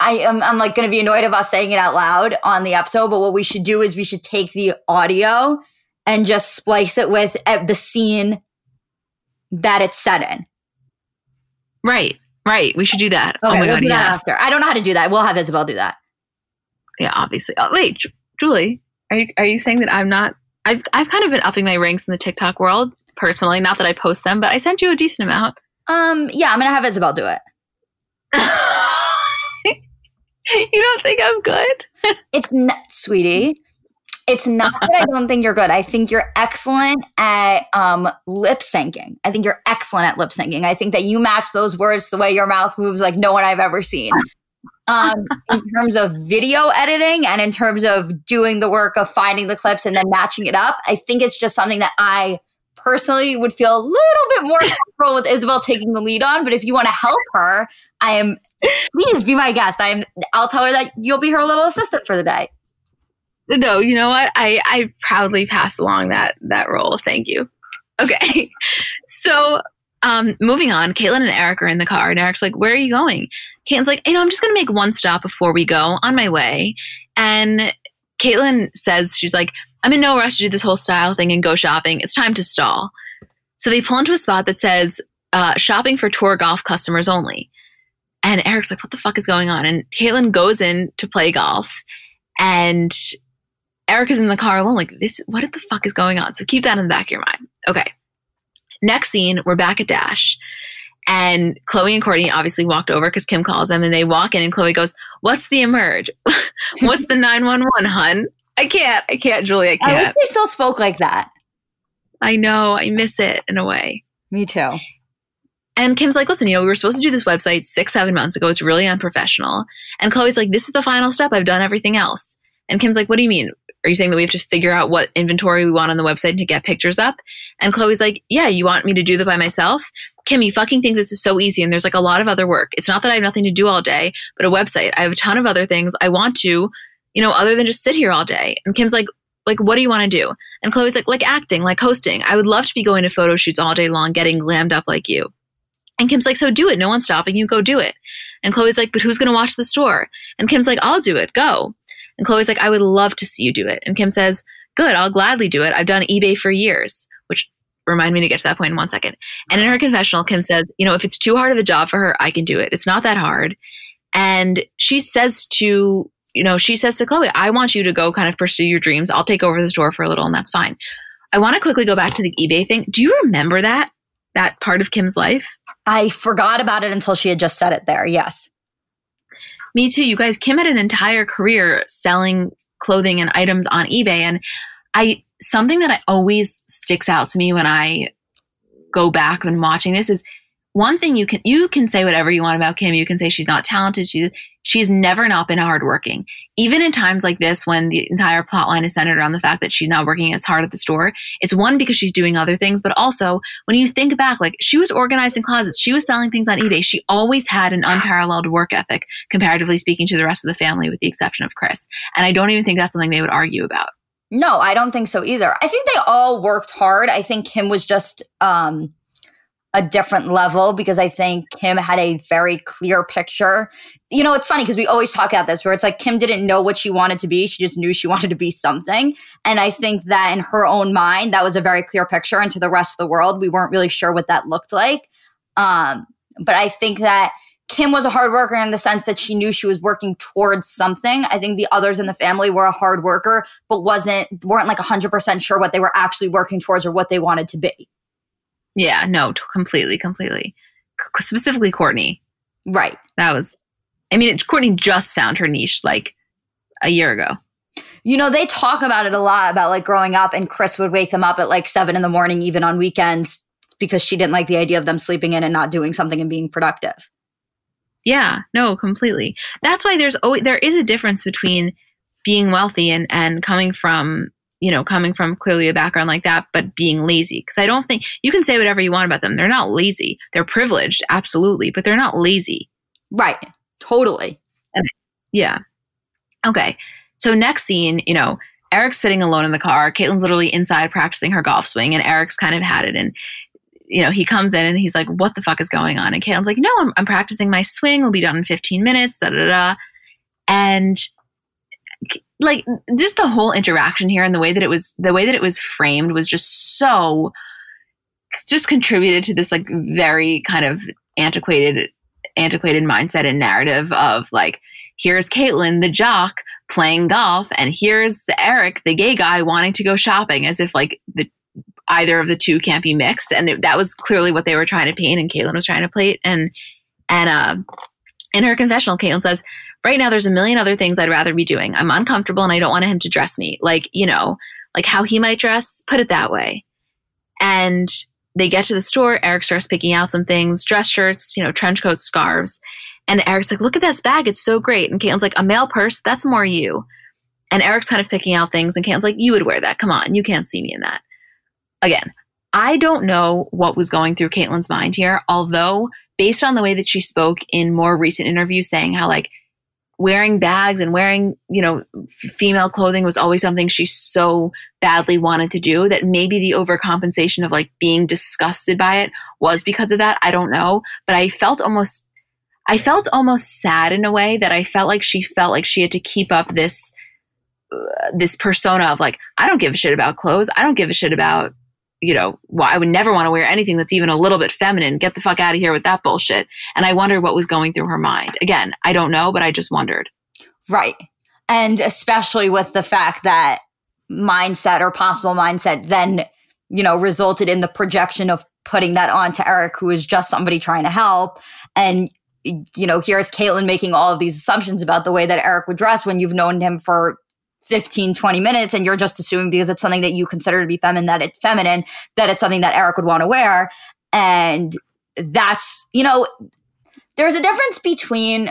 I am I'm like going to be annoyed of us saying it out loud on the episode, but what we should do is we should take the audio and just splice it with the scene that it's set in. Right, right. We should do that. Okay, oh my we'll god, yes. after. I don't know how to do that. We'll have Isabel do that. Yeah, obviously. Oh, wait, Ju- Julie, are you are you saying that I'm not? I've I've kind of been upping my ranks in the TikTok world personally. Not that I post them, but I sent you a decent amount. Um, yeah, I'm gonna have Isabel do it. you don't think I'm good? It's not, sweetie. It's not that I don't think you're good. I think you're excellent at um, lip syncing. I think you're excellent at lip syncing. I think that you match those words the way your mouth moves like no one I've ever seen. Um, in terms of video editing and in terms of doing the work of finding the clips and then matching it up, I think it's just something that I personally would feel a little bit more comfortable with Isabel taking the lead on. But if you want to help her, I am please be my guest. I'm I'll tell her that you'll be her little assistant for the day. No, you know what? I I proudly pass along that that role. Thank you. Okay, so um, moving on. Caitlyn and Eric are in the car, and Eric's like, "Where are you going?" Caitlyn's like, "You know, I'm just gonna make one stop before we go. On my way." And Caitlyn says, "She's like, I'm in no rush to do this whole style thing and go shopping. It's time to stall." So they pull into a spot that says uh, "Shopping for tour golf customers only." And Eric's like, "What the fuck is going on?" And Caitlyn goes in to play golf, and Eric is in the car alone, like, this, what the fuck is going on? So keep that in the back of your mind. Okay. Next scene, we're back at Dash. And Khloe and Kourtney obviously walked over because Kim calls them and they walk in and Khloe goes, What's the emerge? What's the 911, hun? I can't. I can't, Julie. I I can't. wish they still spoke like that. I know. I miss it in a way. Me too. And Kim's like, listen, you know, we were supposed to do this website six, seven months ago. It's really unprofessional. And Khloe's like, this is the final step. I've done everything else. And Kim's like, what do you mean? Are you saying that we have to figure out what inventory we want on the website to get pictures up? And Khloe's like, yeah, you want me to do that by myself? Kim, you fucking think this is so easy. And there's like a lot of other work. It's not that I have nothing to do all day, but a website. I have a ton of other things I want to, you know, other than just sit here all day. And Kim's like, like, what do you want to do? And Khloe's like, like acting, like hosting. I would love to be going to photo shoots all day long, getting glammed up like you. And Kim's like, so do it. No one's stopping you. Go do it. And Khloe's like, but who's going to watch the store? And Kim's like, I'll do it. Go. And Khloe's like, I would love to see you do it. And Kim says, good. I'll gladly do it. I've done eBay for years, which remind me to get to that point in one second. And in her confessional, Kim says, you know, if it's too hard of a job for her, I can do it. It's not that hard. And she says to, you know, she says to Khloe, I want you to go kind of pursue your dreams. I'll take over the store for a little and that's fine. I want to quickly go back to the eBay thing. Do you remember that? That part of Kim's life? I forgot about it until she had just said it there. Yes. Me too. You guys, Kim had an entire career selling clothing and items on eBay. And I, something that I always sticks out to me when I go back when watching this is one thing you can, you can say whatever you want about Kim. You can say she's not talented. She, she's never not been hardworking. Even in times like this, when the entire plot line is centered around the fact that she's not working as hard at the store, it's one because she's doing other things, but also when you think back, like she was organizing closets, she was selling things on eBay. She always had an unparalleled work ethic, comparatively speaking to the rest of the family, with the exception of Kris. And I don't even think that's something they would argue about. No, I don't think so either. I think they all worked hard. I think Kim was just um, a different level because I think Kim had a very clear picture. You know, it's funny because we always talk about this where it's like Kim didn't know what she wanted to be. She just knew she wanted to be something. And I think that in her own mind, that was a very clear picture. And to the rest of the world, we weren't really sure what that looked like. Um, but I think that Kim was a hard worker in the sense that she knew she was working towards something. I think the others in the family were a hard worker, but wasn't weren't like 100% sure what they were actually working towards or what they wanted to be. Yeah, no, t- completely, completely. C- specifically Kourtney. Right. That was I mean, it, Kourtney just found her niche like a year ago. You know, they talk about it a lot about like growing up and Kris would wake them up at like 7 in the morning even on weekends because she didn't like the idea of them sleeping in and not doing something and being productive. Yeah, no, completely. That's why there's always there is a difference between being wealthy and and coming from you know coming from clearly a background like that, but being lazy. Because I don't think you can say whatever you want about them. They're not lazy. They're privileged, absolutely, but they're not lazy. Right. Totally. And, yeah. Okay. So next scene, you know, Eric's sitting alone in the car. Caitlyn's literally inside practicing her golf swing, and Eric's kind of had it. And you know, he comes in and he's like, "What the fuck is going on?" And Caitlyn's like, "No, I'm, I'm practicing my swing. We'll be done in 15 minutes." Da da da. And like just the whole interaction here and the way that it was, the way that it was framed was just so, just contributed to this like very kind of antiquated, antiquated mindset and narrative of like, here's Caitlyn, the jock, playing golf, and here's Eric, the gay guy, wanting to go shopping, as if like the either of the two can't be mixed. And it, that was clearly what they were trying to paint, and Caitlyn was trying to play it. And and uh, in her confessional, Caitlyn says, "Right now, there's a million other things I'd rather be doing. I'm uncomfortable, and I don't want him to dress me like you know, like how he might dress. Put it that way." And they get to the store. Eric starts picking out some things: dress shirts, you know, trench coats, scarves. And Eric's like, "Look at this bag; it's so great." And Caitlyn's like, "A male purse? That's more you." And Eric's kind of picking out things, and Caitlyn's like, "You would wear that? Come on, you can't see me in that." again, I don't know what was going through Caitlyn's mind here, although based on the way that she spoke in more recent interviews saying how like wearing bags and wearing, you know, female clothing was always something she so badly wanted to do that maybe the overcompensation of like being disgusted by it was because of that. I don't know, but I felt almost I felt almost sad in a way that I felt like she felt like she had to keep up this uh, this persona of like I don't give a shit about clothes. I don't give a shit about you know, well, I would never want to wear anything that's even a little bit feminine. Get the fuck out of here with that bullshit. And I wonder what was going through her mind. Again, I don't know, but I just wondered. Right. And especially with the fact that mindset or possible mindset then, you know, resulted in the projection of putting that on to Eric, who is just somebody trying to help. And, you know, here's Caitlyn making all of these assumptions about the way that Eric would dress when you've known him for 15 20 minutes and you're just assuming because it's something that you consider to be feminine that it's feminine that it's something that Eric would want to wear. And that's you know there's a difference between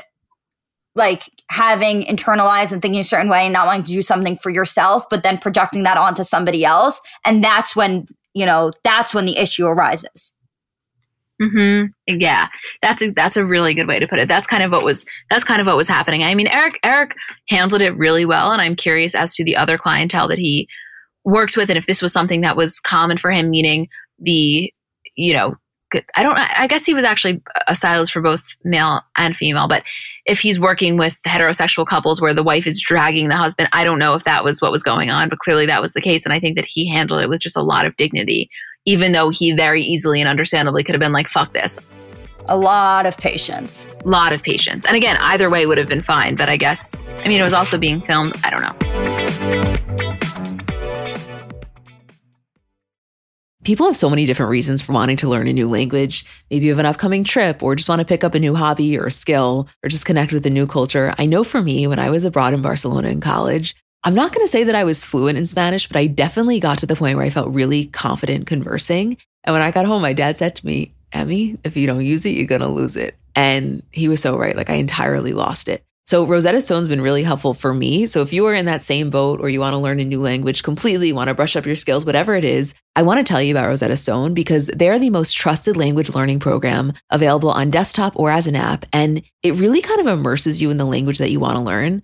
like having internalized and thinking a certain way and not wanting to do something for yourself but then projecting that onto somebody else. And that's when you know that's when the issue arises hmm Yeah, that's a, that's a really good way to put it. That's kind of what was that's kind of what was happening. I mean, Eric Eric handled it really well, and I'm curious as to the other clientele that he works with, and if this was something that was common for him, meaning the you know I don't I guess he was actually a stylist for both male and female, but if he's working with heterosexual couples where the wife is dragging the husband, I don't know if that was what was going on, but clearly that was the case, and I think that he handled it with just a lot of dignity even though he very easily and understandably could have been like, fuck this. A lot of patience. A lot of patience. And again, either way would have been fine, but I guess, I mean, it was also being filmed. I don't know. People have so many different reasons for wanting to learn a new language. Maybe you have an upcoming trip or just want to pick up a new hobby or a skill or just connect with a new culture. I know for me, when I was abroad in Barcelona in college, I'm not going to say that I was fluent in Spanish, but I definitely got to the point where I felt really confident conversing. And when I got home, my dad said to me, Emmy, if you don't use it, you're going to lose it. And he was so right. Like I entirely lost it. So Rosetta Stone's been really helpful for me. So if you are in that same boat or you want to learn a new language completely, want to brush up your skills, whatever it is, I want to tell you about Rosetta Stone because they're the most trusted language learning program available on desktop or as an app. And it really kind of immerses you in the language that you want to learn.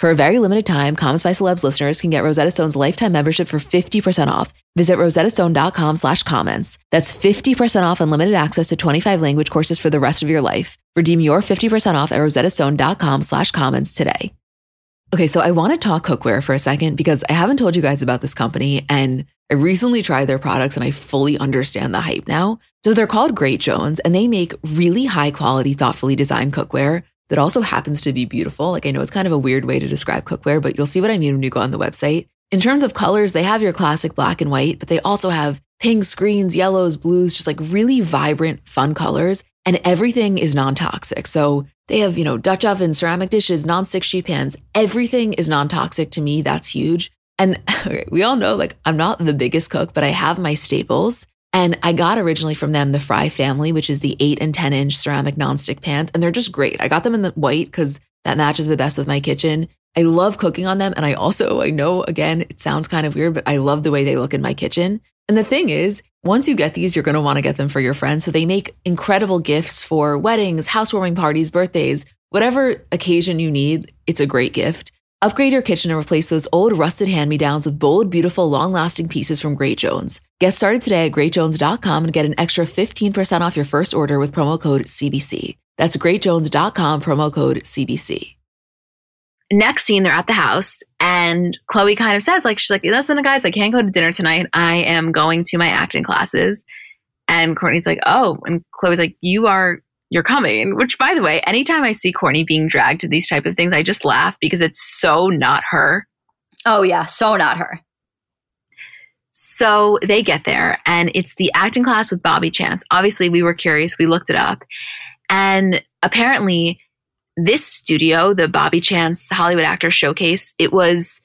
For a very limited time, Comments by Celebs listeners can get Rosetta Stone's lifetime membership for 50% off. Visit rosettastone.com slash comments. That's 50% off unlimited access to 25 language courses for the rest of your life. Redeem your 50% off at rosettastone.com slash comments today. Okay, so I want to talk cookware for a second because I haven't told you guys about this company and I recently tried their products and I fully understand the hype now. So they're called Great Jones and they make really high quality, thoughtfully designed cookware that also happens to be beautiful. Like I know it's kind of a weird way to describe cookware, but you'll see what I mean when you go on the website. In terms of colors, they have your classic black and white, but they also have pinks, greens, yellows, blues, just like really vibrant, fun colors. And everything is non toxic. So they have, you know, Dutch ovens, ceramic dishes, non-stick sheet pans. Everything is non toxic to me. That's huge. And okay, we all know, like, I'm not the biggest cook, but I have my staples. And I got originally from them the Fry family, which is the eight and 10 inch ceramic nonstick pans. And they're just great. I got them in the white because that matches the best with my kitchen. I love cooking on them. And I also, I know again, it sounds kind of weird, but I love the way they look in my kitchen. And the thing is, once you get these, you're going to want to get them for your friends. So they make incredible gifts for weddings, housewarming parties, birthdays, whatever occasion you need. It's a great gift. Upgrade your kitchen and replace those old rusted hand me downs with bold, beautiful, long lasting pieces from Great Jones. Get started today at greatjones.com and get an extra 15% off your first order with promo code CBC. That's greatjones.com, promo code CBC. Next scene, they're at the house, and Khloe kind of says, like, she's like, listen, guys, I can't go to dinner tonight. I am going to my acting classes. And Kourtney's like, oh, and Khloe's like, you are you're coming. Which, by the way, anytime I see Kourtney being dragged to these type of things, I just laugh because it's so not her. Oh yeah, so not her. So they get there, and it's the acting class with Bobby Chance. Obviously, we were curious. We looked it up, and apparently, this studio, the Bobby Chance Hollywood Actor Showcase, it was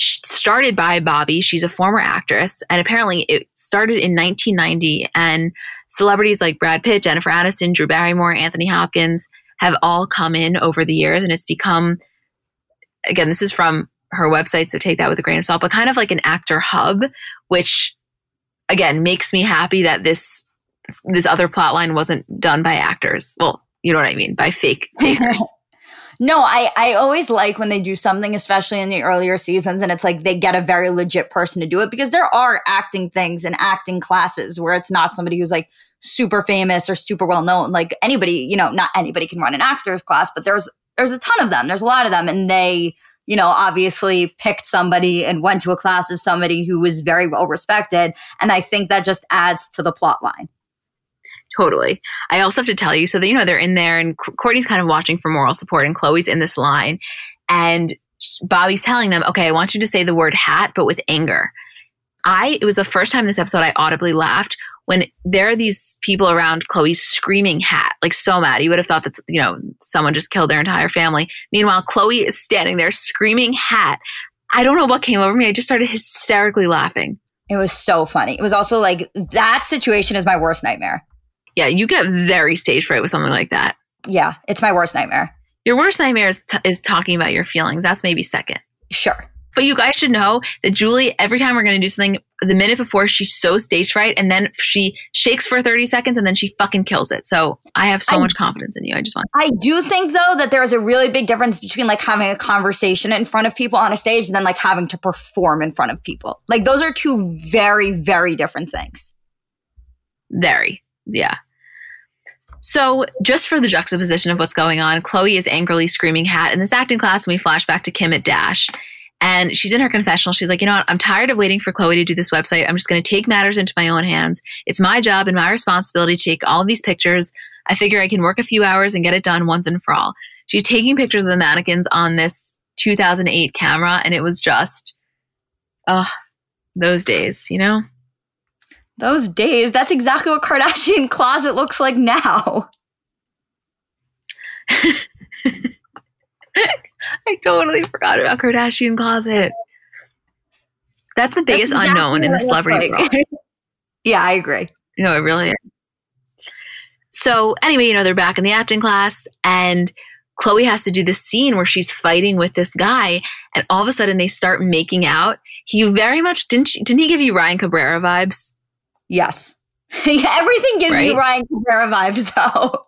started by Bobby. She's a former actress, and apparently it started in 1990. And celebrities like Brad Pitt, Jennifer Aniston, Drew Barrymore, Anthony Hopkins have all come in over the years, and it's become again. This is from her website, so take that with a grain of salt. But kind of like an actor hub, which again makes me happy that this this other plot line wasn't done by actors. Well, you know what I mean by fake fakers. No, I, I always like when they do something, especially in the earlier seasons, and it's like they get a very legit person to do it because there are acting things and acting classes where it's not somebody who's like super famous or super well known. Like anybody, you know, not anybody can run an actor's class, but there's there's a ton of them. There's a lot of them, and they, you know, obviously picked somebody and went to a class of somebody who was very well respected. And I think that just adds to the plot line. Totally. I also have to tell you, so that, you know, they're in there and Kourtney's kind of watching for moral support and Khloe's in this line and Bobby's telling them, okay, I want you to say the word hat, but with anger. I, it was the first time this episode I audibly laughed when there are these people around Khloe screaming hat, like so mad. You would have thought that, you know, someone just killed their entire family. Meanwhile, Khloe is standing there screaming hat. I don't know what came over me. I just started hysterically laughing. It was so funny. It was also like that situation is my worst nightmare. Yeah, you get very stage fright with something like that. Yeah, it's my worst nightmare. Your worst nightmare is, t- is talking about your feelings. That's maybe second. Sure. But you guys should know that Julie, every time we're going to do something, the minute before, she's so stage fright and then she shakes for 30 seconds and then she fucking kills it. So I have so I, much confidence in you. I just want. I do think, though, that there's a really big difference between like having a conversation in front of people on a stage and then like having to perform in front of people. Like those are two very, very different things. Very. Yeah. So, just for the juxtaposition of what's going on, Khloe is angrily screaming hat in this acting class, and we flash back to Kim at Dash. And she's in her confessional. She's like, you know what? I'm tired of waiting for Khloe to do this website. I'm just going to take matters into my own hands. It's my job and my responsibility to take all these pictures. I figure I can work a few hours and get it done once and for all. She's taking pictures of the mannequins on this 2008 camera, and it was just, oh, those days, you know? Those days, that's exactly what Kardashian closet looks like now. I totally forgot about Kardashian closet. That's the biggest that's unknown in the celebrity like. yeah, I agree. No, it really is. So anyway, you know, they're back in the acting class and Khloe has to do this scene where she's fighting with this guy and all of a sudden they start making out. He very much didn't didn't he give you Ryan Cabrera vibes? Yes. Everything gives right? you Ryan Cabrera vibes though.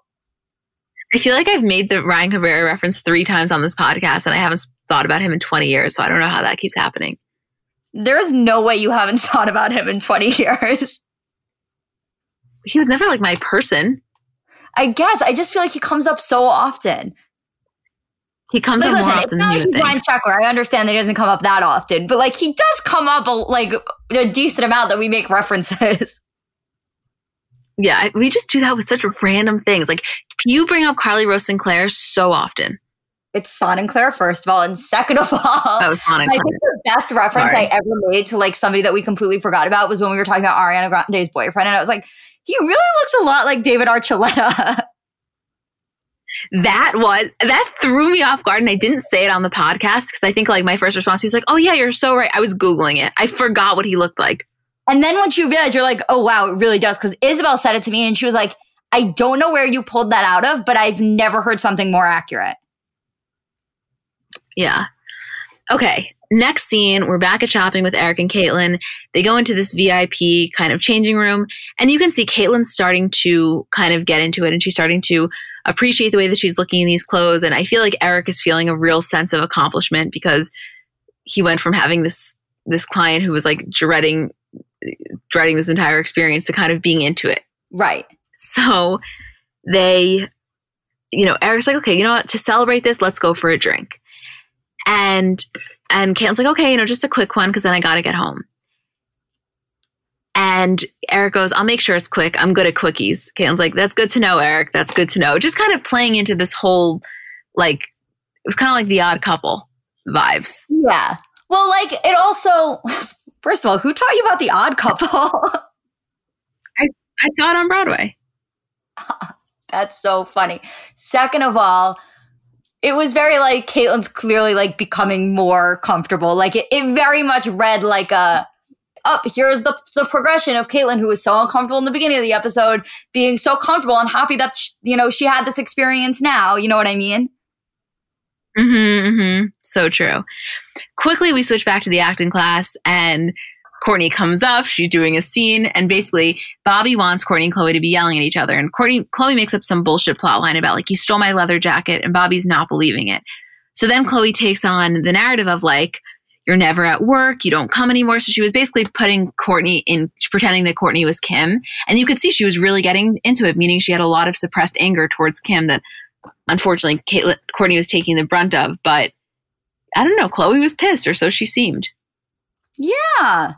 I feel like I've made the Ryan Cabrera reference three times on this podcast and I haven't thought about him in 20 years, so I don't know how that keeps happening. There's no way you haven't thought about him in 20 years. He was never like my person. I guess. I just feel like he comes up so often. He comes like, up listen, more often than you like think. Ryan Sheckler. I understand that he doesn't come up that often, but like he does come up a, like a decent amount that we make references. Yeah, we just do that with such random things. Like you bring up Carly Rose Sinclair so often. It's Sonenclar, first of all, and second of all, that was Sonenclar. I think the best reference Sorry. I ever made to like somebody that we completely forgot about was when we were talking about Ariana Grande's boyfriend, and I was like, he really looks a lot like David Archuleta. that was that threw me off guard and I didn't say it on the podcast because I think like my first response was like, "Oh yeah, you're so right." I was googling it. I forgot what he looked like. And then once you realize, you're like, "Oh wow, it really does." Because Isabel said it to me, and she was like, "I don't know where you pulled that out of, but I've never heard something more accurate." Yeah. Okay. Next scene, we're back at shopping with Eric and Caitlyn. They go into this VIP kind of changing room, and you can see Caitlyn's starting to kind of get into it, and she's starting to appreciate the way that she's looking in these clothes. And I feel like Eric is feeling a real sense of accomplishment because he went from having this this client who was like dreading dreading this entire experience to kind of being into it. Right. So they, you know, Eric's like, okay, you know what? To celebrate this, let's go for a drink. And and Caitlyn's like, okay, you know, just a quick one because then I got to get home. And Eric goes, I'll make sure it's quick. I'm good at quickies. Caitlyn's like, that's good to know, Eric. That's good to know. Just kind of playing into this whole, like, it was kind of like the odd couple vibes. Yeah. Well, like, it also, first of all, who taught you about the odd couple? I, I saw it on Broadway. that's so funny. Second of all, it was very like Caitlyn's clearly like becoming more comfortable. Like it, it very much read like a up here's the, the progression of Caitlyn, who was so uncomfortable in the beginning of the episode, being so comfortable and happy that she, you know she had this experience now. You know what I mean? Mm-hmm, mm-hmm. So true. Quickly, we switch back to the acting class, and Kourtney comes up. She's doing a scene, and basically, Bobby wants Kourtney and Khloe to be yelling at each other. And Kourtney, Khloe makes up some bullshit plot line about like you stole my leather jacket, and Bobby's not believing it. So then Khloe takes on the narrative of like, you're never at work, you don't come anymore. So she was basically putting Kourtney in, pretending that Kourtney was Kim. And you could see she was really getting into it, meaning she had a lot of suppressed anger towards Kim that unfortunately Caitlyn, Kourtney was taking the brunt of. But I don't know, Khloe was pissed, or so she seemed. Yeah.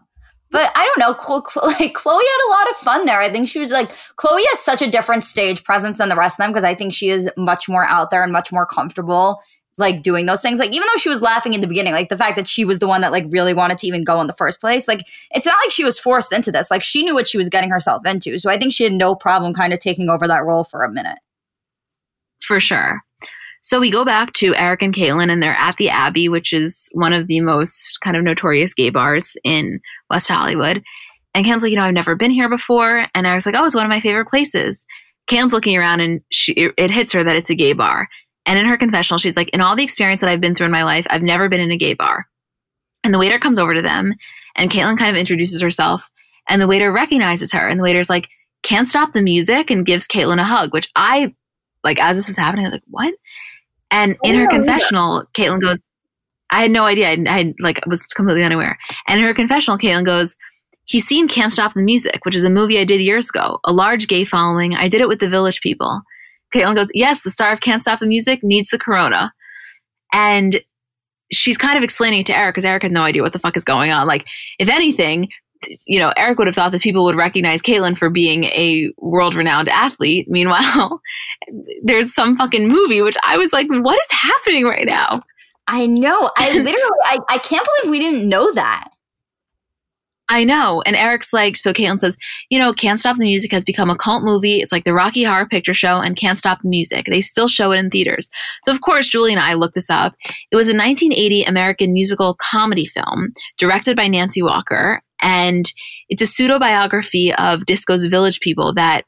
But I don't know. Like Khloe had a lot of fun there. I think she was like Khloe has such a different stage presence than the rest of them because I think she is much more out there and much more comfortable like doing those things. Like even though she was laughing in the beginning, like the fact that she was the one that like really wanted to even go in the first place, like it's not like she was forced into this. Like she knew what she was getting herself into. So I think she had no problem kind of taking over that role for a minute. For sure. So we go back to Eric and Caitlyn, and they're at the Abbey, which is one of the most kind of notorious gay bars in West Hollywood. And Caitlyn's like, you know, I've never been here before. And I was like, oh, it's one of my favorite places. Caitlyn's looking around and she, it hits her that it's a gay bar. And in her confessional, she's like, in all the experience that I've been through in my life, I've never been in a gay bar. And the waiter comes over to them and Caitlyn kind of introduces herself and the waiter recognizes her and the waiter's like, can't stop the music and gives Caitlyn a hug, which I like as this was happening, I was like, what? And in her oh, confessional, Caitlyn goes, I had no idea. I, I like was completely unaware. And in her confessional, Caitlyn goes, He's seen Can't Stop the Music, which is a movie I did years ago. A large gay following. I did it with the village people. Caitlyn goes, Yes, the star of Can't Stop the Music needs the corona. And she's kind of explaining it to Eric because Eric has no idea what the fuck is going on. Like, if anything, you know, Eric would have thought that people would recognize Caitlyn for being a world renowned athlete. Meanwhile, there's some fucking movie, which I was like, what is happening right now? I know. I literally, I, I can't believe we didn't know that. I know. And Eric's like, so Caitlyn says, you know, Can't Stop the Music has become a cult movie. It's like the Rocky Horror Picture Show and Can't Stop the Music. They still show it in theaters. So, of course, Julie and I looked this up. It was a 1980 American musical comedy film directed by Nancy Walker. And it's a pseudo biography of Disco's village people that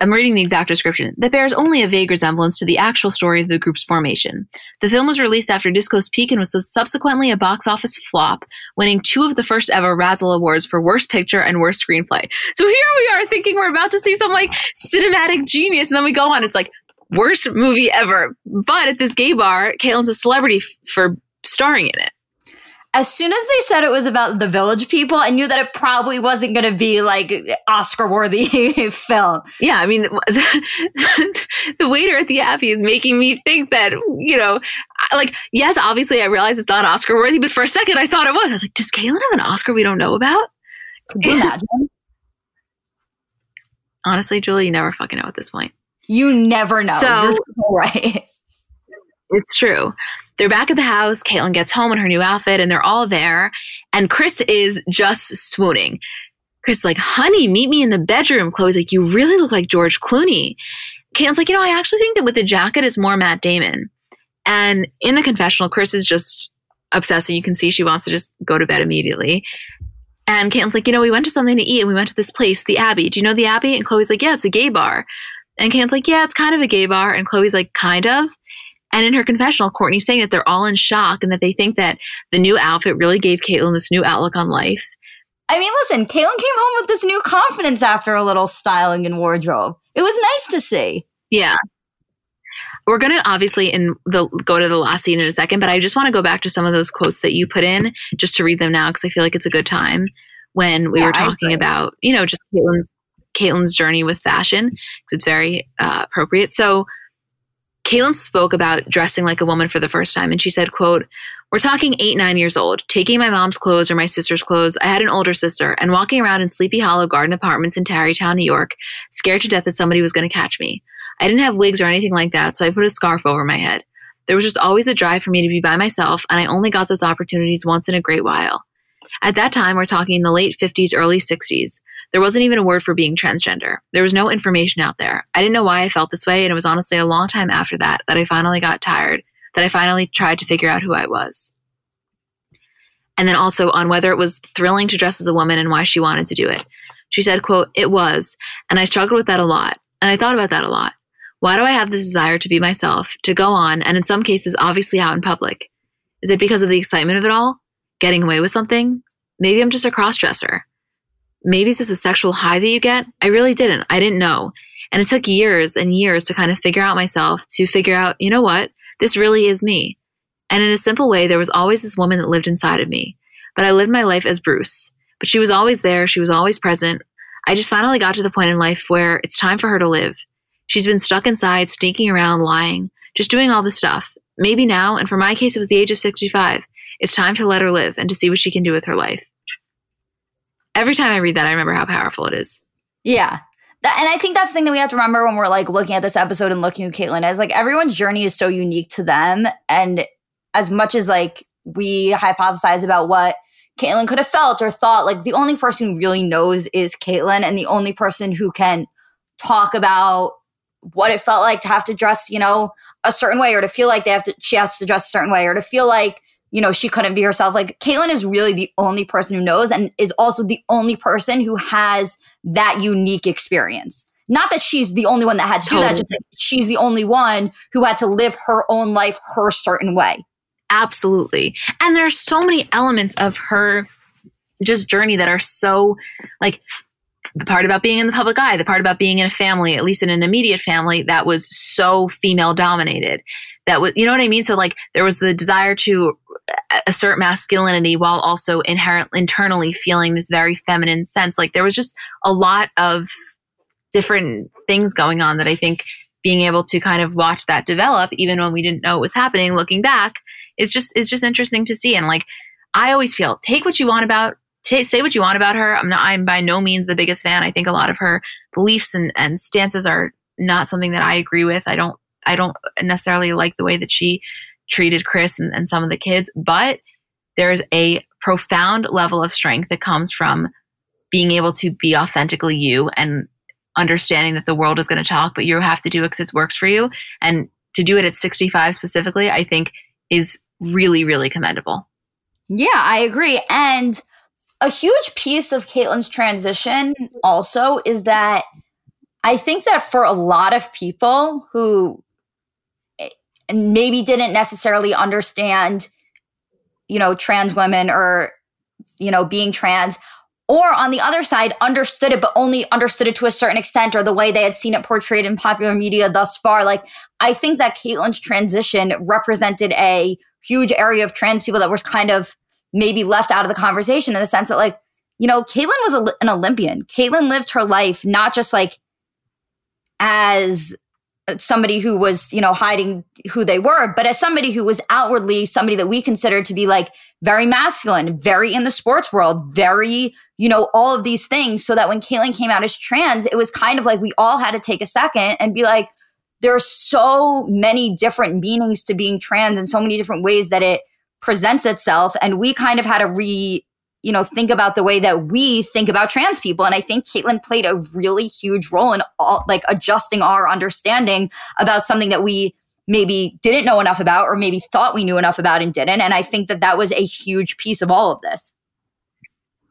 I'm reading the exact description, that bears only a vague resemblance to the actual story of the group's formation. The film was released after Disco's peak and was subsequently a box office flop, winning two of the first ever Razzie Awards for Worst Picture and Worst Screenplay. So here we are thinking we're about to see some like cinematic genius, and then we go on, it's like, worst movie ever. But at this gay bar, Caitlyn's a celebrity f- for starring in it as soon as they said it was about the village people, I knew that it probably wasn't going to be like Oscar worthy film. Yeah, I mean, the, the, waiter at the Abbey is making me think that, you know, like, yes, obviously I realize it's not Oscar worthy, but for a second I thought it was. I was like, does Caitlyn have an Oscar we don't know about? Could you imagine? Honestly, Julie, you never fucking know at this point. You never know. So, You're so right. It's true. They're back at the house. Caitlyn gets home in her new outfit and they're all there. And Kris is just swooning. Kris is like, honey, meet me in the bedroom. Khloe's like, you really look like George Clooney. Caitlyn's like, you know, I actually think that with the jacket, it's more Matt Damon. And in the confessional, Kris is just obsessing. You can see she wants to just go to bed immediately. And Caitlyn's like, you know, we went to something to eat and we went to this place, the Abbey. Do you know the Abbey? And Khloe's like, yeah, it's a gay bar. And Caitlyn's like, yeah, it's kind of a gay bar. And Khloe's like, kind of. And in her confessional, Kourtney's saying that they're all in shock and that they think that the new outfit really gave Caitlyn this new outlook on life. I mean, listen, Caitlyn came home with this new confidence after a little styling and wardrobe. It was nice to see. Yeah. We're going to obviously in the go to the last scene in a second, but I just want to go back to some of those quotes that you put in just to read them now because I feel like it's a good time when we yeah, were talking about, you know, just Caitlyn's Caitlyn's journey with fashion because it's very uh, appropriate. So Caitlyn spoke about dressing like a woman for the first time, and she said, quote, we're talking eight, nine years old, taking my mom's clothes or my sister's clothes. I had an older sister and walking around in Sleepy Hollow garden apartments in Tarrytown, New York, scared to death that somebody was going to catch me. I didn't have wigs or anything like that, so I put a scarf over my head. There was just always a drive for me to be by myself, and I only got those opportunities once in a great while. At that time, we're talking in the late 50s, early 60s. There wasn't even a word for being transgender. There was no information out there. I didn't know why I felt this way, and it was honestly a long time after that that I finally got tired, that I finally tried to figure out who I was. And then also on whether it was thrilling to dress as a woman and why she wanted to do it. She said, quote, it was, and I struggled with that a lot, and I thought about that a lot. Why do I have this desire to be myself, to go on, and in some cases, obviously out in public? Is it because of the excitement of it all? Getting away with something? Maybe I'm just a crossdresser maybe is this a sexual high that you get? I really didn't. I didn't know. And it took years and years to kind of figure out myself, to figure out, you know what? This really is me. And in a simple way, there was always this woman that lived inside of me. But I lived my life as Bruce. But she was always there. She was always present. I just finally got to the point in life where it's time for her to live. She's been stuck inside, sneaking around, lying, just doing all this stuff. Maybe now, and for my case, it was the age of 65. It's time to let her live and to see what she can do with her life every time I read that, I remember how powerful it is. Yeah. That, and I think that's the thing that we have to remember when we're like looking at this episode and looking at Caitlyn is like everyone's journey is so unique to them. And as much as like we hypothesize about what Caitlyn could have felt or thought, like the only person who really knows is Caitlyn and the only person who can talk about what it felt like to have to dress, you know, a certain way or to feel like they have to she has to dress a certain way or to feel like you know, she couldn't be herself. Like Caitlyn is really the only person who knows and is also the only person who has that unique experience. Not that she's the only one that had to totally. do that, just that she's the only one who had to live her own life her certain way. Absolutely. And there's so many elements of her just journey that are so like the part about being in the public eye, the part about being in a family, at least in an immediate family that was so female dominated. That was, you know what I mean? So like there was the desire to assert masculinity while also inherent internally feeling this very feminine sense. Like there was just a lot of different things going on that I think being able to kind of watch that develop, even when we didn't know it was happening, looking back, is just is just interesting to see. And like I always feel, take what you want about t- say what you want about her. I'm not I'm by no means the biggest fan. I think a lot of her beliefs and, and stances are not something that I agree with. I don't I don't necessarily like the way that she treated Kris and, and some of the kids, but there's a profound level of strength that comes from being able to be authentically you and understanding that the world is going to talk, but you have to do it because it works for you. And to do it at 65 specifically, I think is really, really commendable. Yeah, I agree. And a huge piece of Caitlyn's transition also is that I think that for a lot of people who eh, maybe didn't necessarily understand, you know, trans women or, you know, being trans, or on the other side, understood it, but only understood it to a certain extent or the way they had seen it portrayed in popular media thus far. Like, I think that Caitlyn's transition represented a huge area of trans people that was kind of maybe left out of the conversation in the sense that, like, you know, Caitlyn was a, an Olympian. Caitlyn lived her life not just like as somebody who was, you know, hiding who they were, but as somebody who was outwardly somebody that we consider to be like very masculine, very in the sports world, very, you know, all of these things. So that when Caitlyn came out as trans, it was kind of like we all had to take a second and be like, there are so many different meanings to being trans and so many different ways that it presents itself. And we kind of had to re you know, think about the way that we think about trans people. And I think Caitlyn played a really huge role in all like adjusting our understanding about something that we maybe didn't know enough about or maybe thought we knew enough about and didn't. And I think that that was a huge piece of all of this.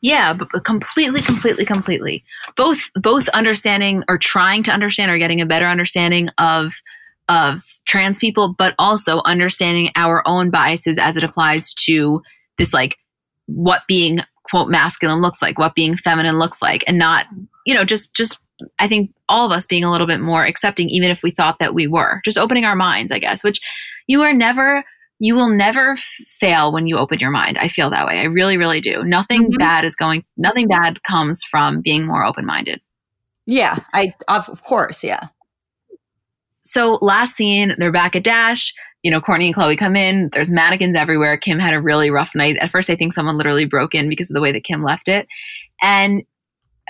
Yeah, but completely, completely, completely. Both, both understanding or trying to understand or getting a better understanding of of trans people, but also understanding our own biases as it applies to this like what being quote masculine looks like, what being feminine looks like, and not, you know, just just I think all of us being a little bit more accepting, even if we thought that we were, just opening our minds, I guess, which you are never, you will never f- fail when you open your mind. I feel that way. I really, really do. Nothing mm-hmm. bad is going, nothing bad comes from being more open minded. Yeah, I, of course, yeah. So last scene, they're back at Dash you know, Kourtney and Khloe come in. There's mannequins everywhere. Kim had a really rough night. At first, I think someone literally broke in because of the way that Kim left it. And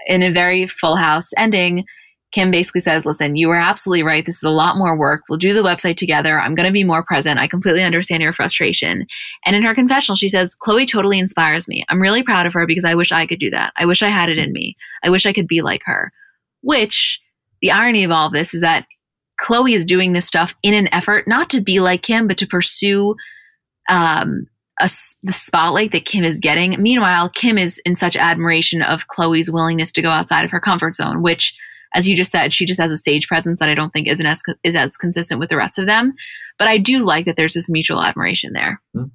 in a very full house ending, Kim basically says, Listen, you were absolutely right. This is a lot more work. We'll do the website together. I'm going to be more present. I completely understand your frustration. And in her confessional, she says, Khloe totally inspires me. I'm really proud of her because I wish I could do that. I wish I had it in me. I wish I could be like her. Which the irony of all of this is that Khloe is doing this stuff in an effort not to be like Kim, but to pursue um, a, the spotlight that Kim is getting. Meanwhile, Kim is in such admiration of Khloe's willingness to go outside of her comfort zone, which, as you just said, she just has a stage presence that I don't think isn't as is as consistent with the rest of them. But I do like that there's this mutual admiration there. Hmm.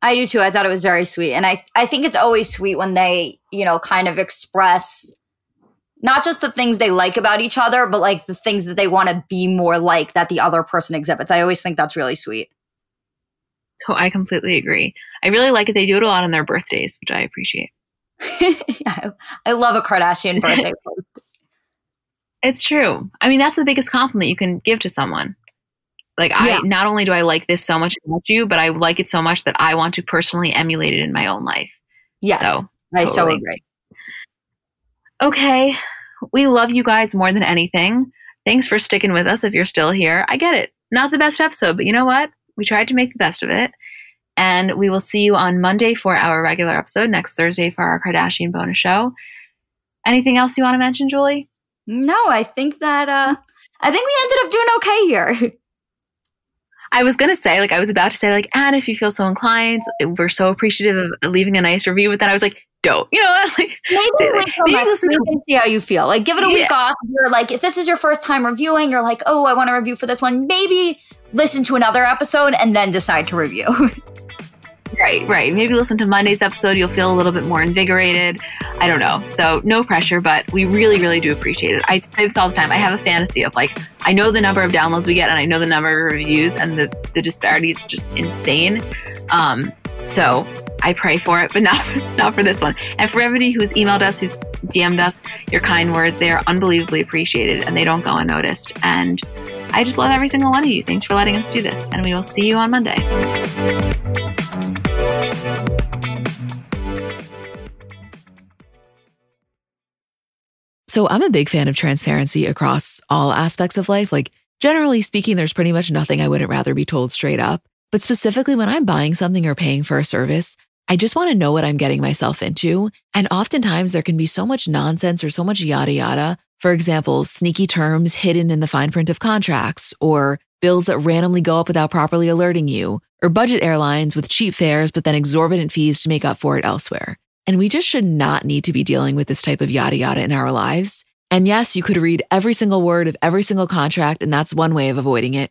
I do too. I thought it was very sweet, and I I think it's always sweet when they you know kind of express not just the things they like about each other, but like the things that they want to be more like that the other person exhibits. I always think that's really sweet. So I completely agree. I really like it. They do it a lot on their birthdays, which I appreciate. yeah, I love a Kardashian birthday post. It's true. I mean, that's the biggest compliment you can give to someone. Like yeah. I not only do I like this so much about you, but I like it so much that I want to personally emulate it in my own life. Yes. So, I totally. so agree okay, we love you guys more than anything. Thanks for sticking with us if you're still here. I get it. Not the best episode, but you know what? We tried to make the best of it. And we will see you on Monday for our regular episode, next Thursday for our Kardashian bonus show. Anything else you want to mention, Julie? No, I think that uh I think we ended up doing okay here. I was gonna say, like, I was about to say, like, and if you feel so inclined, we're so appreciative of leaving a nice review. But then I was like, don't. You know, like maybe, say, like, maybe listen to and see how you feel. Like give it a yeah. week off. You're like, if this is your first time reviewing, you're like, oh, I want to review for this one. Maybe listen to another episode and then decide to review. right, right. Maybe listen to Monday's episode. You'll feel a little bit more invigorated. I don't know. So no pressure, but we really, really do appreciate it. I say this all the time. I have a fantasy of like, I know the number of downloads we get and I know the number of reviews and the, the disparity is just insane. Um, so I pray for it, but not for, not for this one. And for everybody who's emailed us, who's DM'd us, your kind words, they are unbelievably appreciated and they don't go unnoticed. And I just love every single one of you. Thanks for letting us do this. And we will see you on Monday. So I'm a big fan of transparency across all aspects of life. Like, generally speaking, there's pretty much nothing I wouldn't rather be told straight up. But specifically when I'm buying something or paying for a service, I just want to know what I'm getting myself into. And oftentimes there can be so much nonsense or so much yada yada. For example, sneaky terms hidden in the fine print of contracts, or bills that randomly go up without properly alerting you, or budget airlines with cheap fares but then exorbitant fees to make up for it elsewhere. And we just should not need to be dealing with this type of yada yada in our lives. And yes, you could read every single word of every single contract, and that's one way of avoiding it.